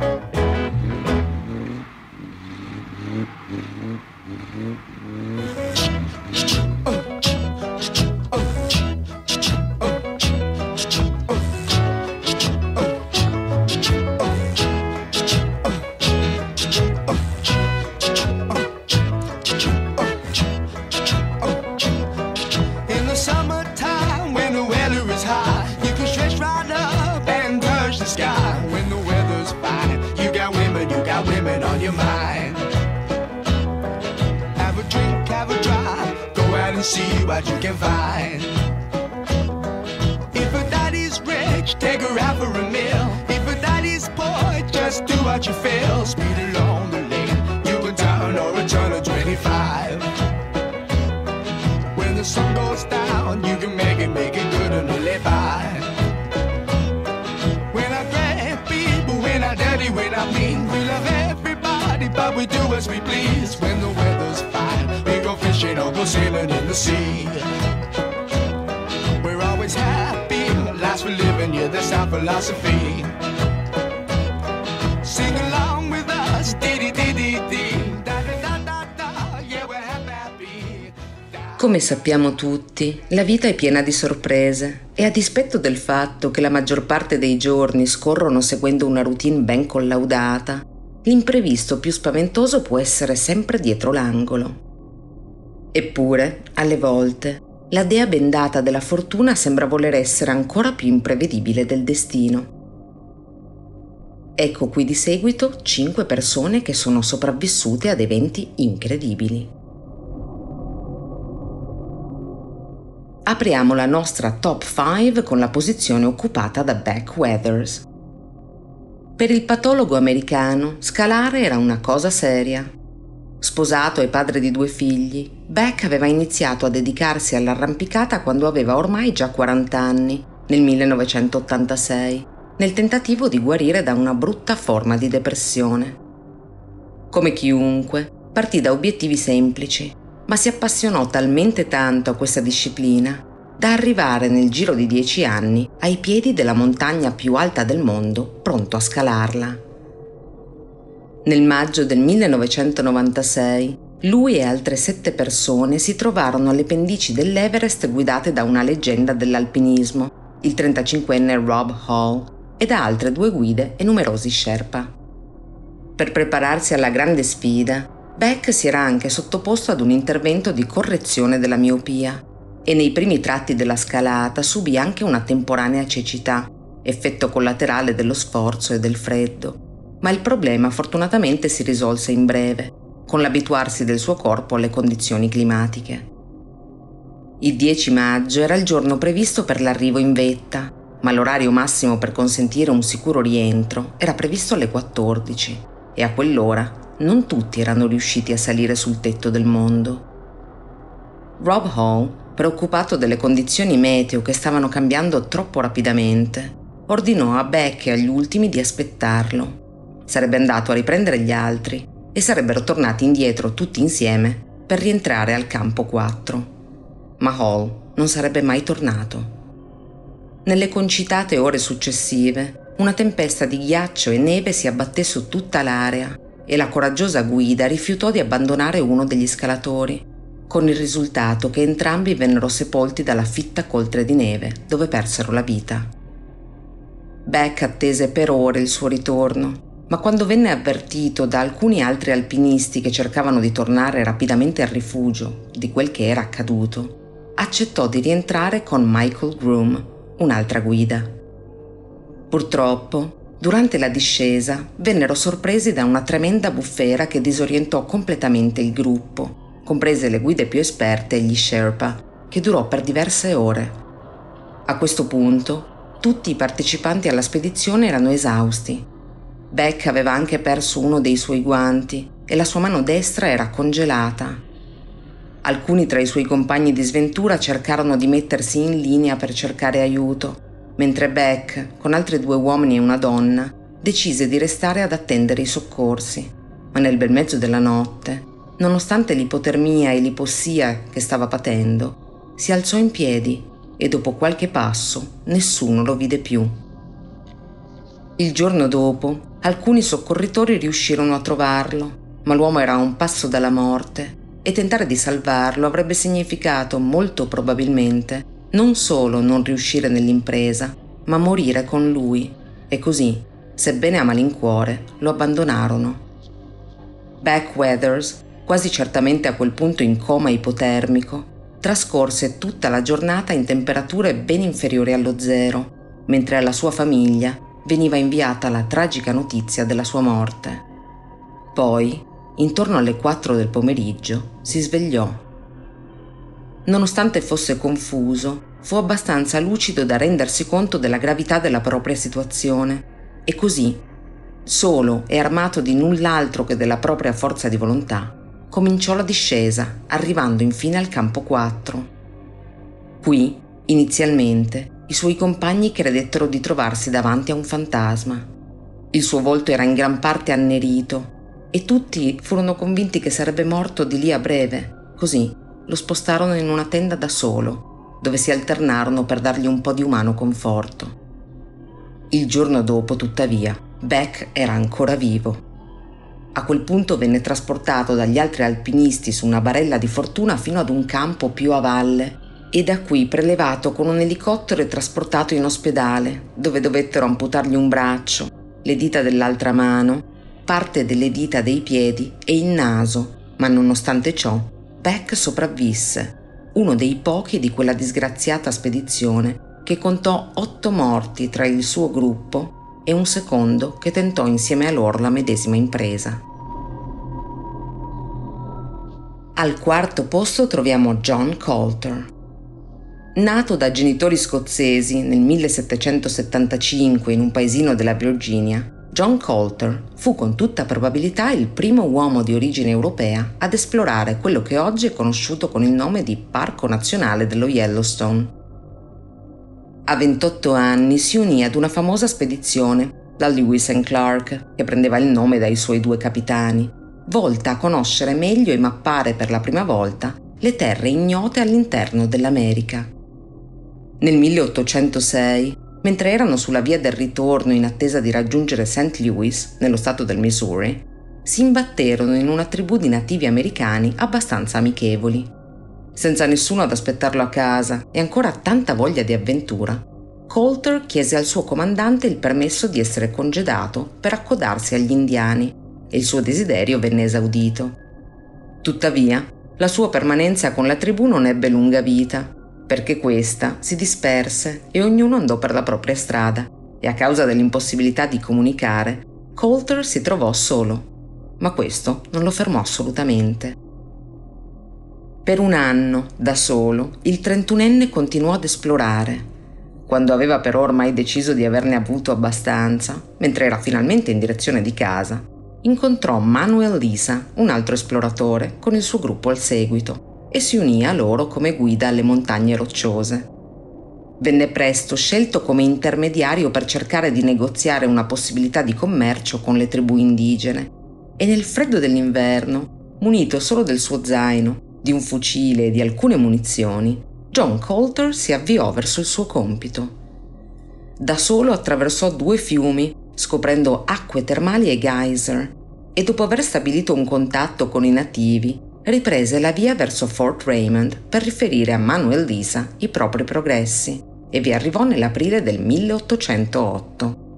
Sappiamo tutti, la vita è piena di sorprese e a dispetto del fatto che la maggior parte dei giorni scorrono seguendo una routine ben collaudata, l'imprevisto più spaventoso può essere sempre dietro l'angolo. Eppure, alle volte, la dea bendata della fortuna sembra voler essere ancora più imprevedibile del destino. Ecco qui di seguito 5 persone che sono sopravvissute ad eventi incredibili. Apriamo la nostra top 5 con la posizione occupata da Beck Weathers. Per il patologo americano, scalare era una cosa seria. Sposato e padre di due figli, Beck aveva iniziato a dedicarsi all'arrampicata quando aveva ormai già 40 anni, nel 1986, nel tentativo di guarire da una brutta forma di depressione. Come chiunque, partì da obiettivi semplici, ma si appassionò talmente tanto a questa disciplina da arrivare nel giro di dieci anni ai piedi della montagna più alta del mondo, pronto a scalarla. Nel maggio del 1996, lui e altre sette persone si trovarono alle pendici dell'Everest guidate da una leggenda dell'alpinismo, il 35enne Rob Hall, e da altre due guide e numerosi Sherpa. Per prepararsi alla grande sfida, Beck si era anche sottoposto ad un intervento di correzione della miopia e nei primi tratti della scalata subì anche una temporanea cecità, effetto collaterale dello sforzo e del freddo. Ma il problema fortunatamente si risolse in breve, con l'abituarsi del suo corpo alle condizioni climatiche. Il 10 maggio era il giorno previsto per l'arrivo in vetta, ma l'orario massimo per consentire un sicuro rientro era previsto alle 14 e a quell'ora non tutti erano riusciti a salire sul tetto del mondo. Rob Hall, preoccupato delle condizioni meteo che stavano cambiando troppo rapidamente, ordinò a Beck e agli ultimi di aspettarlo. Sarebbe andato a riprendere gli altri e sarebbero tornati indietro tutti insieme per rientrare al campo 4. Ma Hall non sarebbe mai tornato. Nelle concitate ore successive, una tempesta di ghiaccio e neve si abbatté su tutta l'area e la coraggiosa guida rifiutò di abbandonare uno degli scalatori, con il risultato che entrambi vennero sepolti dalla fitta coltre di neve, dove persero la vita. Beck attese per ore il suo ritorno, ma quando venne avvertito da alcuni altri alpinisti che cercavano di tornare rapidamente al rifugio di quel che era accaduto, accettò di rientrare con Michael Groom, un'altra guida. Purtroppo, Durante la discesa vennero sorpresi da una tremenda bufera che disorientò completamente il gruppo, comprese le guide più esperte e gli Sherpa, che durò per diverse ore. A questo punto, tutti i partecipanti alla spedizione erano esausti. Beck aveva anche perso uno dei suoi guanti e la sua mano destra era congelata. Alcuni tra i suoi compagni di sventura cercarono di mettersi in linea per cercare aiuto, mentre Beck, con altri due uomini e una donna, decise di restare ad attendere i soccorsi. Ma nel bel mezzo della notte, nonostante l'ipotermia e l'ipossia che stava patendo, si alzò in piedi e dopo qualche passo nessuno lo vide più. Il giorno dopo alcuni soccorritori riuscirono a trovarlo, ma l'uomo era a un passo dalla morte e tentare di salvarlo avrebbe significato molto probabilmente non solo non riuscire nell'impresa, ma morire con lui e così, sebbene a malincuore, lo abbandonarono. Beck Weathers, quasi certamente a quel punto in coma ipotermico, trascorse tutta la giornata in temperature ben inferiori allo zero, mentre alla sua famiglia veniva inviata la tragica notizia della sua morte. Poi, intorno alle 4 del pomeriggio, si svegliò. Nonostante fosse confuso, fu abbastanza lucido da rendersi conto della gravità della propria situazione e così, solo e armato di null'altro che della propria forza di volontà, cominciò la discesa, arrivando infine al campo 4. Qui, inizialmente, i suoi compagni credettero di trovarsi davanti a un fantasma. Il suo volto era in gran parte annerito e tutti furono convinti che sarebbe morto di lì a breve. Così lo spostarono in una tenda da solo, dove si alternarono per dargli un po' di umano conforto. Il giorno dopo, tuttavia, Beck era ancora vivo a quel punto venne trasportato dagli altri alpinisti su una barella di fortuna fino ad un campo più a valle e da qui prelevato con un elicottero e trasportato in ospedale, dove dovettero amputargli un braccio, le dita dell'altra mano, parte delle dita dei piedi e il naso, ma nonostante ciò Beck sopravvisse, uno dei pochi di quella disgraziata spedizione che contò otto morti tra il suo gruppo e un secondo che tentò insieme a loro la medesima impresa. Al quarto posto troviamo John Coulter. Nato da genitori scozzesi nel 1775 in un paesino della Virginia, John Coulter fu con tutta probabilità il primo uomo di origine europea ad esplorare quello che oggi è conosciuto con il nome di Parco Nazionale dello Yellowstone a 28 anni si unì ad una famosa spedizione, la Lewis and Clark, che prendeva il nome dai suoi due capitani, volta a conoscere meglio e mappare per la prima volta le terre ignote all'interno dell'America. Nel 1806, mentre erano sulla via del ritorno in attesa di raggiungere St. Louis, nello stato del Missouri, si imbatterono in una tribù di nativi americani abbastanza amichevoli senza nessuno ad aspettarlo a casa e ancora tanta voglia di avventura, Coulter chiese al suo comandante il permesso di essere congedato per accodarsi agli indiani e il suo desiderio venne esaudito. Tuttavia, la sua permanenza con la tribù non ebbe lunga vita, perché questa si disperse e ognuno andò per la propria strada e a causa dell'impossibilità di comunicare, Coulter si trovò solo. Ma questo non lo fermò assolutamente. Per un anno, da solo, il trentunenne continuò ad esplorare. Quando aveva però ormai deciso di averne avuto abbastanza, mentre era finalmente in direzione di casa, incontrò Manuel Lisa, un altro esploratore, con il suo gruppo al seguito, e si unì a loro come guida alle montagne rocciose. Venne presto scelto come intermediario per cercare di negoziare una possibilità di commercio con le tribù indigene, e nel freddo dell'inverno, munito solo del suo zaino, di un fucile e di alcune munizioni, John Coulter si avviò verso il suo compito. Da solo attraversò due fiumi, scoprendo acque termali e geyser, e dopo aver stabilito un contatto con i nativi, riprese la via verso Fort Raymond per riferire a Manuel Lisa i propri progressi e vi arrivò nell'aprile del 1808.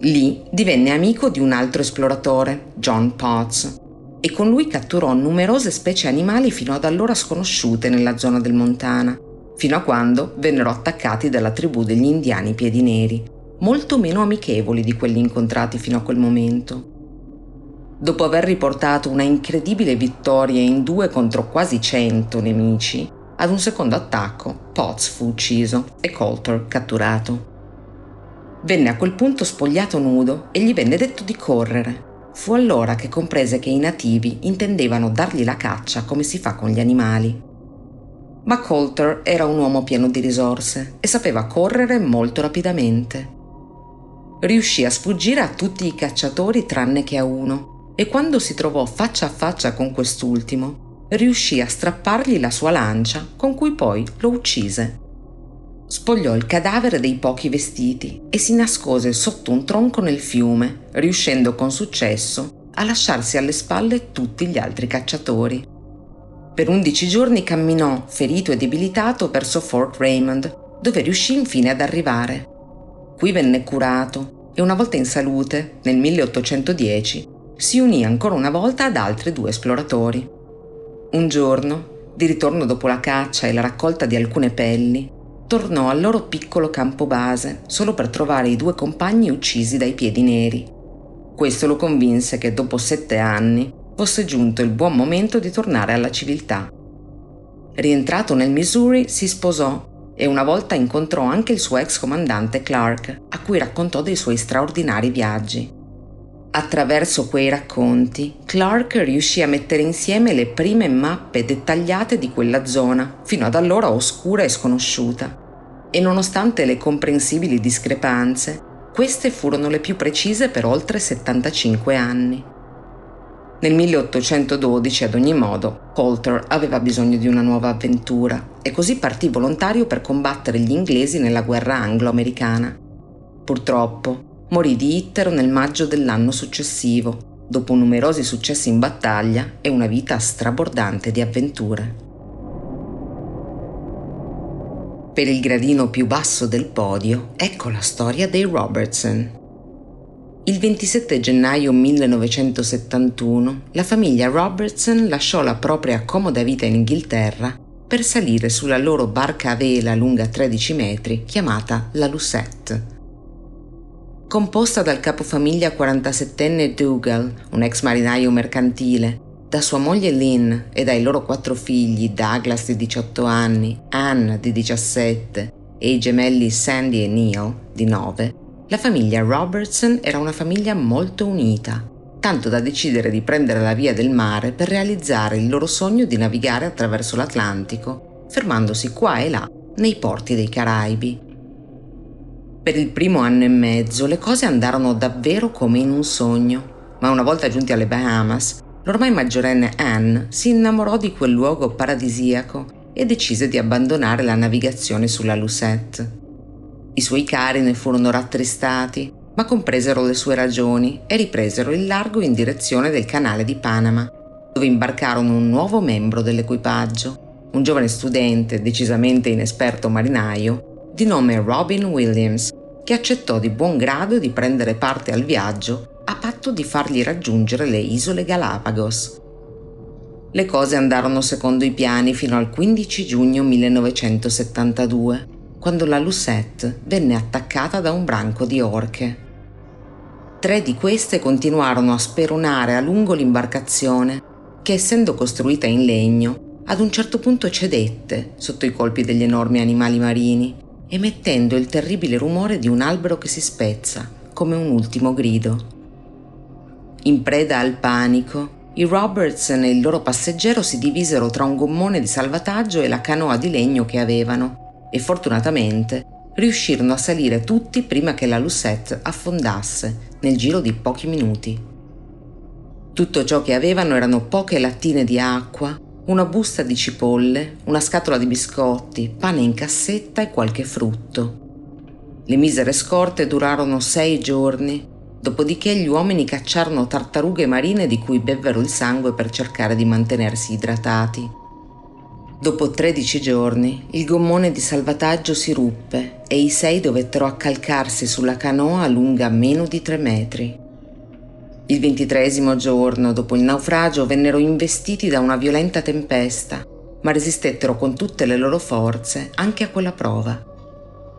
Lì divenne amico di un altro esploratore, John Potts, e con lui catturò numerose specie animali fino ad allora sconosciute nella zona del Montana, fino a quando vennero attaccati dalla tribù degli indiani piedi neri, molto meno amichevoli di quelli incontrati fino a quel momento. Dopo aver riportato una incredibile vittoria in due contro quasi cento nemici, ad un secondo attacco Potts fu ucciso e Coulter catturato. Venne a quel punto spogliato nudo e gli venne detto di correre, Fu allora che comprese che i nativi intendevano dargli la caccia come si fa con gli animali. Ma Coulter era un uomo pieno di risorse e sapeva correre molto rapidamente. Riuscì a sfuggire a tutti i cacciatori tranne che a uno e quando si trovò faccia a faccia con quest'ultimo, riuscì a strappargli la sua lancia con cui poi lo uccise. Spogliò il cadavere dei pochi vestiti e si nascose sotto un tronco nel fiume, riuscendo con successo a lasciarsi alle spalle tutti gli altri cacciatori. Per undici giorni camminò, ferito e debilitato, verso Fort Raymond, dove riuscì infine ad arrivare. Qui venne curato e una volta in salute, nel 1810, si unì ancora una volta ad altri due esploratori. Un giorno, di ritorno dopo la caccia e la raccolta di alcune pelli, tornò al loro piccolo campo base solo per trovare i due compagni uccisi dai piedi neri. Questo lo convinse che dopo sette anni fosse giunto il buon momento di tornare alla civiltà. Rientrato nel Missouri si sposò e una volta incontrò anche il suo ex comandante Clark, a cui raccontò dei suoi straordinari viaggi. Attraverso quei racconti, Clark riuscì a mettere insieme le prime mappe dettagliate di quella zona, fino ad allora oscura e sconosciuta. E nonostante le comprensibili discrepanze, queste furono le più precise per oltre 75 anni. Nel 1812, ad ogni modo, Coulter aveva bisogno di una nuova avventura e così partì volontario per combattere gli inglesi nella guerra anglo-americana. Purtroppo, morì di ittero nel maggio dell'anno successivo, dopo numerosi successi in battaglia e una vita strabordante di avventure. Per il gradino più basso del podio, ecco la storia dei Robertson. Il 27 gennaio 1971 la famiglia Robertson lasciò la propria comoda vita in Inghilterra per salire sulla loro barca a vela lunga 13 metri chiamata la Lucette composta dal capofamiglia 47enne Dougal, un ex marinaio mercantile, da sua moglie Lynn e dai loro quattro figli Douglas di 18 anni, Anne di 17 e i gemelli Sandy e Neil di 9, la famiglia Robertson era una famiglia molto unita, tanto da decidere di prendere la via del mare per realizzare il loro sogno di navigare attraverso l'Atlantico, fermandosi qua e là nei porti dei Caraibi. Per il primo anno e mezzo le cose andarono davvero come in un sogno, ma una volta giunti alle Bahamas, l'ormai maggiorenne Anne si innamorò di quel luogo paradisiaco e decise di abbandonare la navigazione sulla Lucette. I suoi cari ne furono rattristati, ma compresero le sue ragioni e ripresero il largo in direzione del canale di Panama, dove imbarcarono un nuovo membro dell'equipaggio, un giovane studente decisamente inesperto marinaio di nome Robin Williams, che accettò di buon grado di prendere parte al viaggio a patto di fargli raggiungere le isole Galapagos. Le cose andarono secondo i piani fino al 15 giugno 1972, quando la Lucette venne attaccata da un branco di orche. Tre di queste continuarono a speronare a lungo l'imbarcazione, che essendo costruita in legno, ad un certo punto cedette sotto i colpi degli enormi animali marini emettendo il terribile rumore di un albero che si spezza, come un ultimo grido. In preda al panico, i Robertson e il loro passeggero si divisero tra un gommone di salvataggio e la canoa di legno che avevano e fortunatamente riuscirono a salire tutti prima che la Lucette affondasse nel giro di pochi minuti. Tutto ciò che avevano erano poche lattine di acqua, una busta di cipolle, una scatola di biscotti, pane in cassetta e qualche frutto. Le misere scorte durarono sei giorni, dopodiché gli uomini cacciarono tartarughe marine di cui bevvero il sangue per cercare di mantenersi idratati. Dopo 13 giorni il gommone di salvataggio si ruppe e i sei dovettero accalcarsi sulla canoa lunga meno di 3 metri. Il ventitresimo giorno dopo il naufragio vennero investiti da una violenta tempesta, ma resistettero con tutte le loro forze anche a quella prova.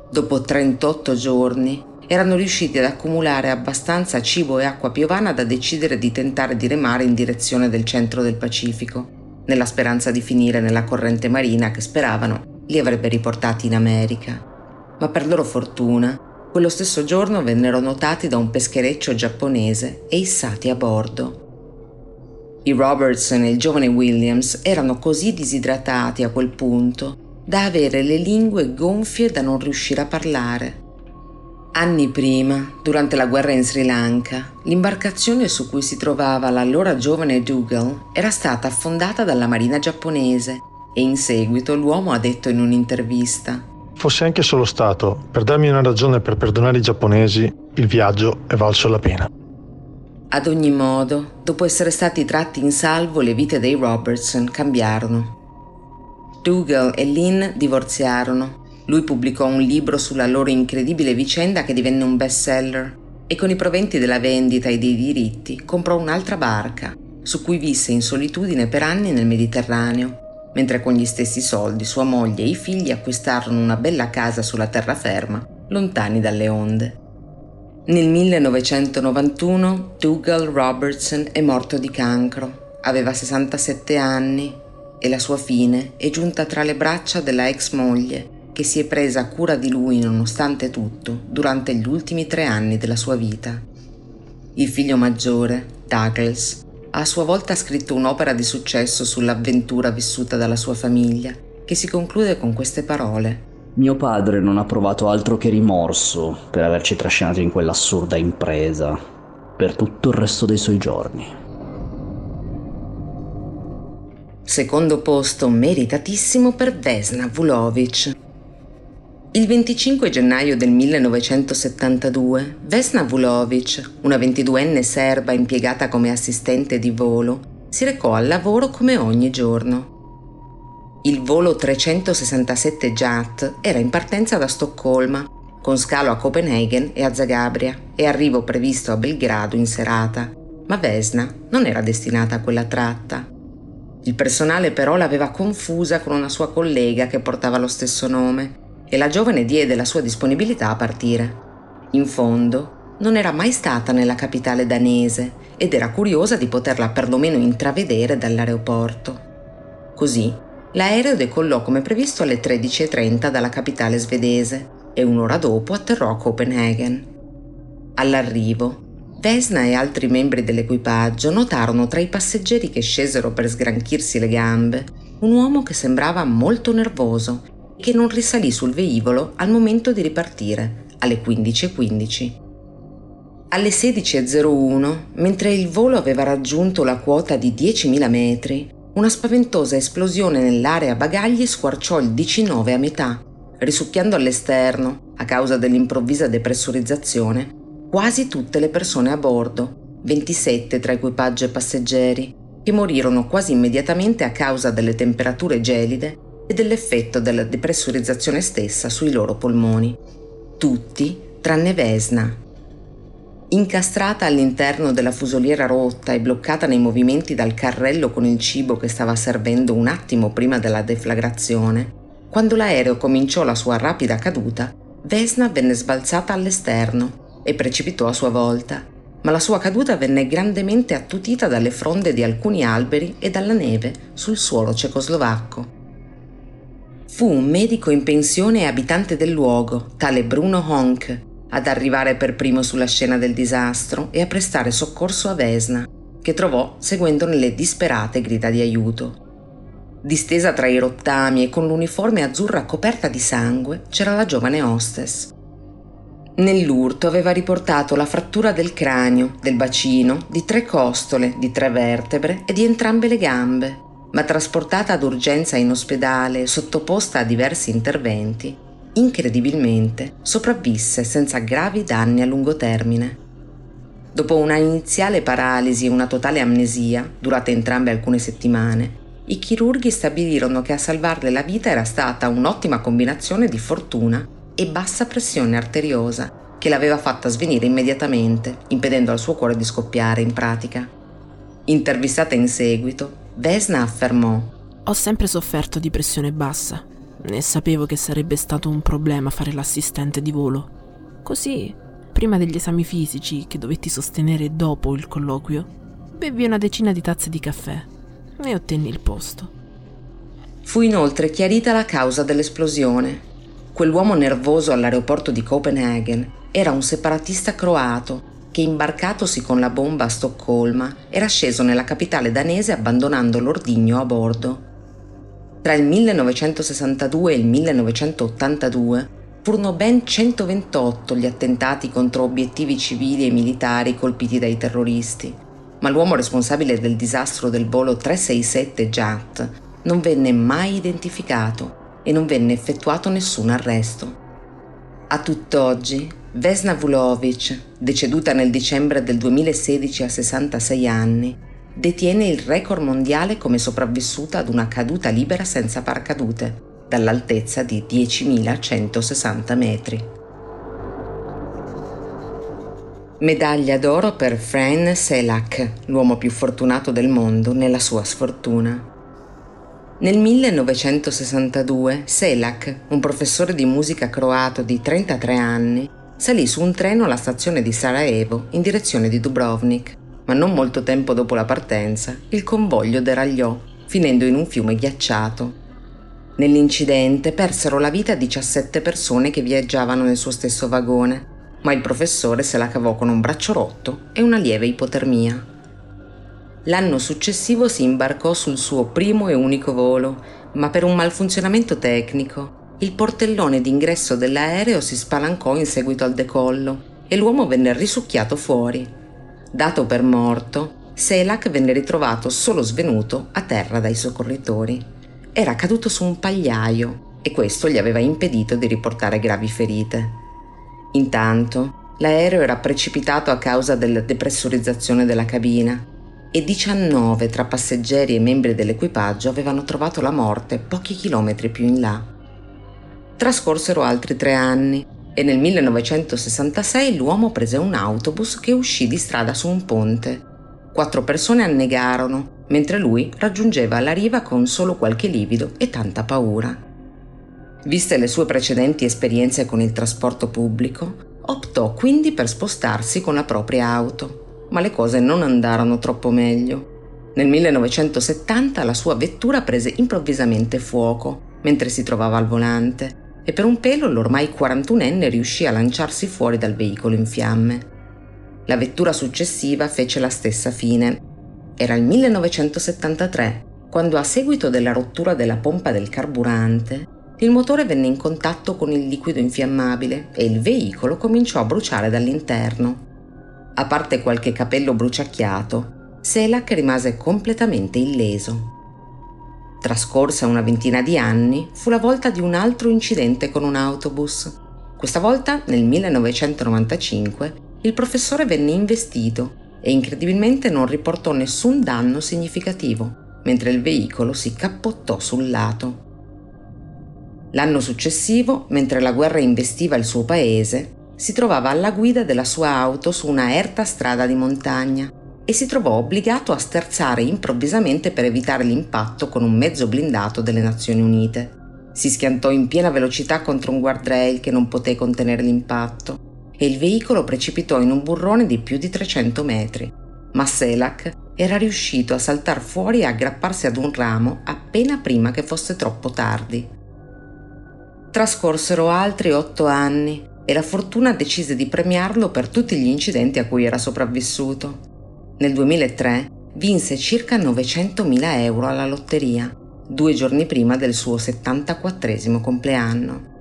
Dopo 38 giorni erano riusciti ad accumulare abbastanza cibo e acqua piovana da decidere di tentare di remare in direzione del centro del Pacifico, nella speranza di finire nella corrente marina che speravano li avrebbe riportati in America. Ma per loro fortuna quello stesso giorno vennero notati da un peschereccio giapponese e issati a bordo. I Robertson e il giovane Williams erano così disidratati a quel punto da avere le lingue gonfie da non riuscire a parlare. Anni prima, durante la guerra in Sri Lanka, l'imbarcazione su cui si trovava l'allora giovane Dougal era stata affondata dalla marina giapponese e in seguito l'uomo ha detto in un'intervista Fosse anche solo stato per darmi una ragione per perdonare i giapponesi, il viaggio è valso la pena. Ad ogni modo, dopo essere stati tratti in salvo, le vite dei Robertson cambiarono. Dougal e Lynn divorziarono lui pubblicò un libro sulla loro incredibile vicenda che divenne un bestseller e con i proventi della vendita e dei diritti comprò un'altra barca, su cui visse in solitudine per anni nel Mediterraneo, mentre con gli stessi soldi sua moglie e i figli acquistarono una bella casa sulla terraferma, lontani dalle onde. Nel 1991 Dougal Robertson è morto di cancro, aveva 67 anni e la sua fine è giunta tra le braccia della ex moglie che si è presa cura di lui nonostante tutto durante gli ultimi tre anni della sua vita. Il figlio maggiore, Douglas, ha a sua volta scritto un'opera di successo sull'avventura vissuta dalla sua famiglia, che si conclude con queste parole. Mio padre non ha provato altro che rimorso per averci trascinato in quell'assurda impresa per tutto il resto dei suoi giorni. Secondo posto meritatissimo per Vesna Vulovic, il 25 gennaio del 1972, Vesna Vulovic, una 22enne serba impiegata come assistente di volo, si recò al lavoro come ogni giorno. Il volo 367 JAT era in partenza da Stoccolma, con scalo a Copenaghen e a Zagabria e arrivo previsto a Belgrado in serata, ma Vesna non era destinata a quella tratta. Il personale però l'aveva confusa con una sua collega che portava lo stesso nome e la giovane diede la sua disponibilità a partire. In fondo, non era mai stata nella capitale danese ed era curiosa di poterla perlomeno intravedere dall'aeroporto. Così, l'aereo decollò come previsto alle 13.30 dalla capitale svedese e un'ora dopo atterrò a Copenaghen. All'arrivo, Vesna e altri membri dell'equipaggio notarono tra i passeggeri che scesero per sgranchirsi le gambe un uomo che sembrava molto nervoso che non risalì sul velivolo al momento di ripartire, alle 15.15. Alle 16.01, mentre il volo aveva raggiunto la quota di 10.000 metri, una spaventosa esplosione nell'area bagagli squarciò il DC-9 a metà, risucchiando all'esterno, a causa dell'improvvisa depressurizzazione, quasi tutte le persone a bordo, 27 tra equipaggio e passeggeri, che morirono quasi immediatamente a causa delle temperature gelide e dell'effetto della depressurizzazione stessa sui loro polmoni. Tutti tranne Vesna. Incastrata all'interno della fusoliera rotta e bloccata nei movimenti dal carrello con il cibo che stava servendo un attimo prima della deflagrazione, quando l'aereo cominciò la sua rapida caduta, Vesna venne sbalzata all'esterno e precipitò a sua volta, ma la sua caduta venne grandemente attutita dalle fronde di alcuni alberi e dalla neve sul suolo cecoslovacco. Fu un medico in pensione e abitante del luogo, tale Bruno Honk, ad arrivare per primo sulla scena del disastro e a prestare soccorso a Vesna, che trovò seguendone le disperate grida di aiuto. Distesa tra i rottami e con l'uniforme azzurra coperta di sangue c'era la giovane hostess. Nell'urto aveva riportato la frattura del cranio, del bacino, di tre costole, di tre vertebre e di entrambe le gambe, ma trasportata ad urgenza in ospedale sottoposta a diversi interventi, incredibilmente sopravvisse senza gravi danni a lungo termine. Dopo una iniziale paralisi e una totale amnesia, durate entrambe alcune settimane, i chirurghi stabilirono che a salvarle la vita era stata un'ottima combinazione di fortuna e bassa pressione arteriosa che l'aveva fatta svenire immediatamente, impedendo al suo cuore di scoppiare in pratica. Intervistata in seguito, Vesna affermò Ho sempre sofferto di pressione bassa e sapevo che sarebbe stato un problema fare l'assistente di volo. Così, prima degli esami fisici che dovetti sostenere dopo il colloquio, bevi una decina di tazze di caffè e ottenni il posto. Fu inoltre chiarita la causa dell'esplosione. Quell'uomo nervoso all'aeroporto di Copenaghen era un separatista croato che imbarcatosi con la bomba a Stoccolma era sceso nella capitale danese abbandonando l'ordigno a bordo. Tra il 1962 e il 1982 furono ben 128 gli attentati contro obiettivi civili e militari colpiti dai terroristi, ma l'uomo responsabile del disastro del volo 367 JAT non venne mai identificato e non venne effettuato nessun arresto. A tutt'oggi, Vesna Vulovic, deceduta nel dicembre del 2016 a 66 anni, detiene il record mondiale come sopravvissuta ad una caduta libera senza paracadute, dall'altezza di 10.160 metri. Medaglia d'oro per Fran Selak, l'uomo più fortunato del mondo nella sua sfortuna. Nel 1962 Selak, un professore di musica croato di 33 anni, salì su un treno alla stazione di Sarajevo in direzione di Dubrovnik, ma non molto tempo dopo la partenza il convoglio deragliò, finendo in un fiume ghiacciato. Nell'incidente persero la vita 17 persone che viaggiavano nel suo stesso vagone, ma il professore se la cavò con un braccio rotto e una lieve ipotermia. L'anno successivo si imbarcò sul suo primo e unico volo, ma per un malfunzionamento tecnico il portellone d'ingresso dell'aereo si spalancò in seguito al decollo e l'uomo venne risucchiato fuori. Dato per morto, Selak venne ritrovato solo svenuto a terra dai soccorritori era caduto su un pagliaio e questo gli aveva impedito di riportare gravi ferite. Intanto, l'aereo era precipitato a causa della depressurizzazione della cabina e 19 tra passeggeri e membri dell'equipaggio avevano trovato la morte pochi chilometri più in là. Trascorsero altri tre anni e nel 1966 l'uomo prese un autobus che uscì di strada su un ponte. Quattro persone annegarono mentre lui raggiungeva la riva con solo qualche livido e tanta paura. Viste le sue precedenti esperienze con il trasporto pubblico, optò quindi per spostarsi con la propria auto, ma le cose non andarono troppo meglio. Nel 1970 la sua vettura prese improvvisamente fuoco mentre si trovava al volante e per un pelo l'ormai 41enne riuscì a lanciarsi fuori dal veicolo in fiamme. La vettura successiva fece la stessa fine era il 1973, quando a seguito della rottura della pompa del carburante, il motore venne in contatto con il liquido infiammabile e il veicolo cominciò a bruciare dall'interno. A parte qualche capello bruciacchiato, Selak rimase completamente illeso. Trascorsa una ventina di anni, fu la volta di un altro incidente con un autobus. Questa volta, nel 1995, il professore venne investito e incredibilmente non riportò nessun danno significativo, mentre il veicolo si cappottò sul lato. L'anno successivo, mentre la guerra investiva il suo paese, si trovava alla guida della sua auto su una erta strada di montagna e si trovò obbligato a sterzare improvvisamente per evitare l'impatto con un mezzo blindato delle Nazioni Unite. Si schiantò in piena velocità contro un guardrail che non poté contenere l'impatto e il veicolo precipitò in un burrone di più di 300 metri, ma Selak era riuscito a saltar fuori e aggrapparsi ad un ramo appena prima che fosse troppo tardi. Trascorsero altri otto anni e la fortuna decise di premiarlo per tutti gli incidenti a cui era sopravvissuto. Nel 2003 vinse circa 900.000 euro alla lotteria, due giorni prima del suo 74 compleanno.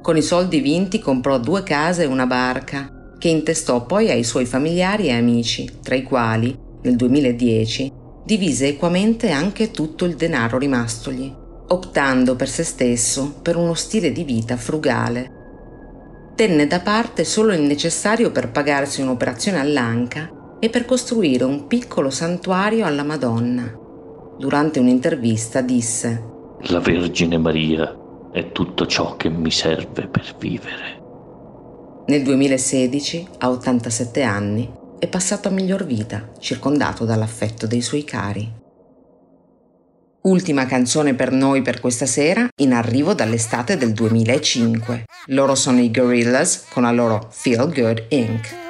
Con i soldi vinti comprò due case e una barca, che intestò poi ai suoi familiari e amici, tra i quali, nel 2010, divise equamente anche tutto il denaro rimastogli, optando per se stesso per uno stile di vita frugale. Tenne da parte solo il necessario per pagarsi un'operazione all'anca e per costruire un piccolo santuario alla Madonna. Durante un'intervista disse La Vergine Maria è tutto ciò che mi serve per vivere. Nel 2016, a 87 anni, è passato a miglior vita, circondato dall'affetto dei suoi cari. Ultima canzone per noi per questa sera, in arrivo dall'estate del 2005. Loro sono i Gorillaz con la loro Feel Good Inc.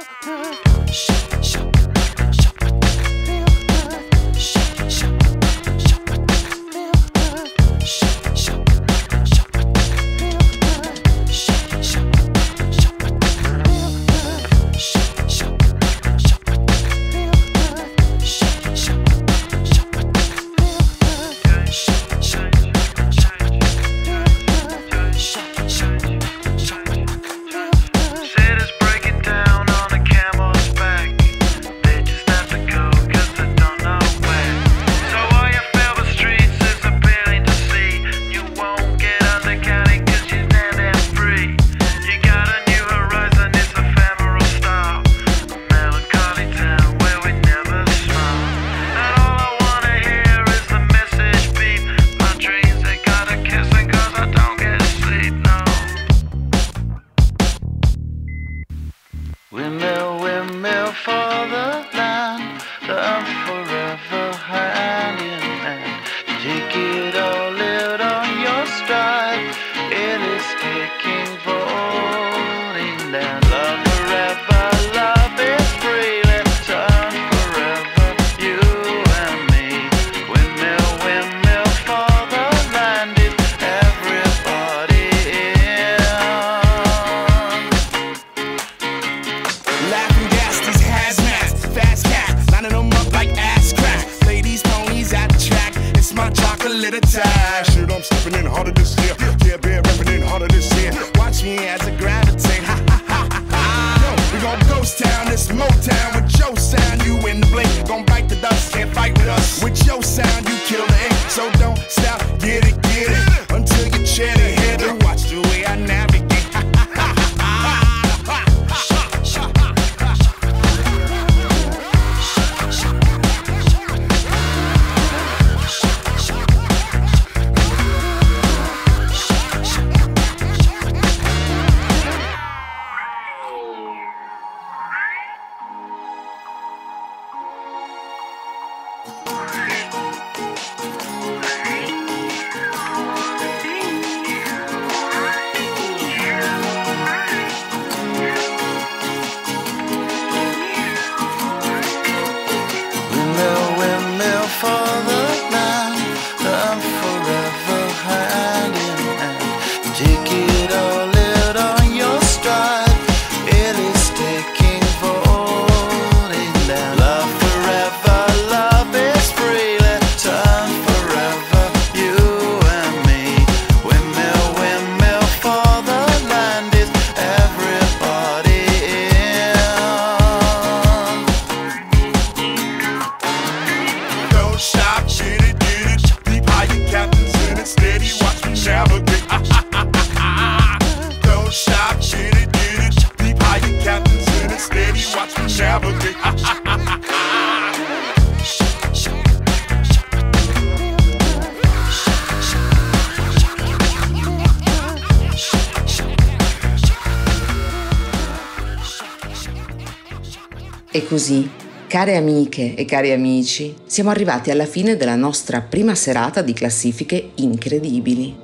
Care amiche e cari amici, siamo arrivati alla fine della nostra prima serata di classifiche incredibili.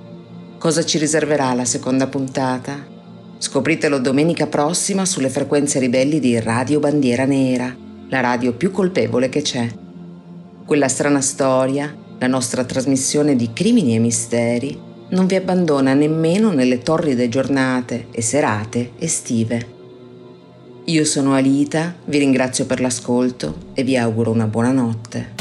Cosa ci riserverà la seconda puntata? Scopritelo domenica prossima sulle frequenze ribelli di Radio Bandiera Nera, la radio più colpevole che c'è. Quella strana storia, la nostra trasmissione di crimini e misteri, non vi abbandona nemmeno nelle torride giornate e serate estive. Io sono Alita, vi ringrazio per l'ascolto e vi auguro una buona notte.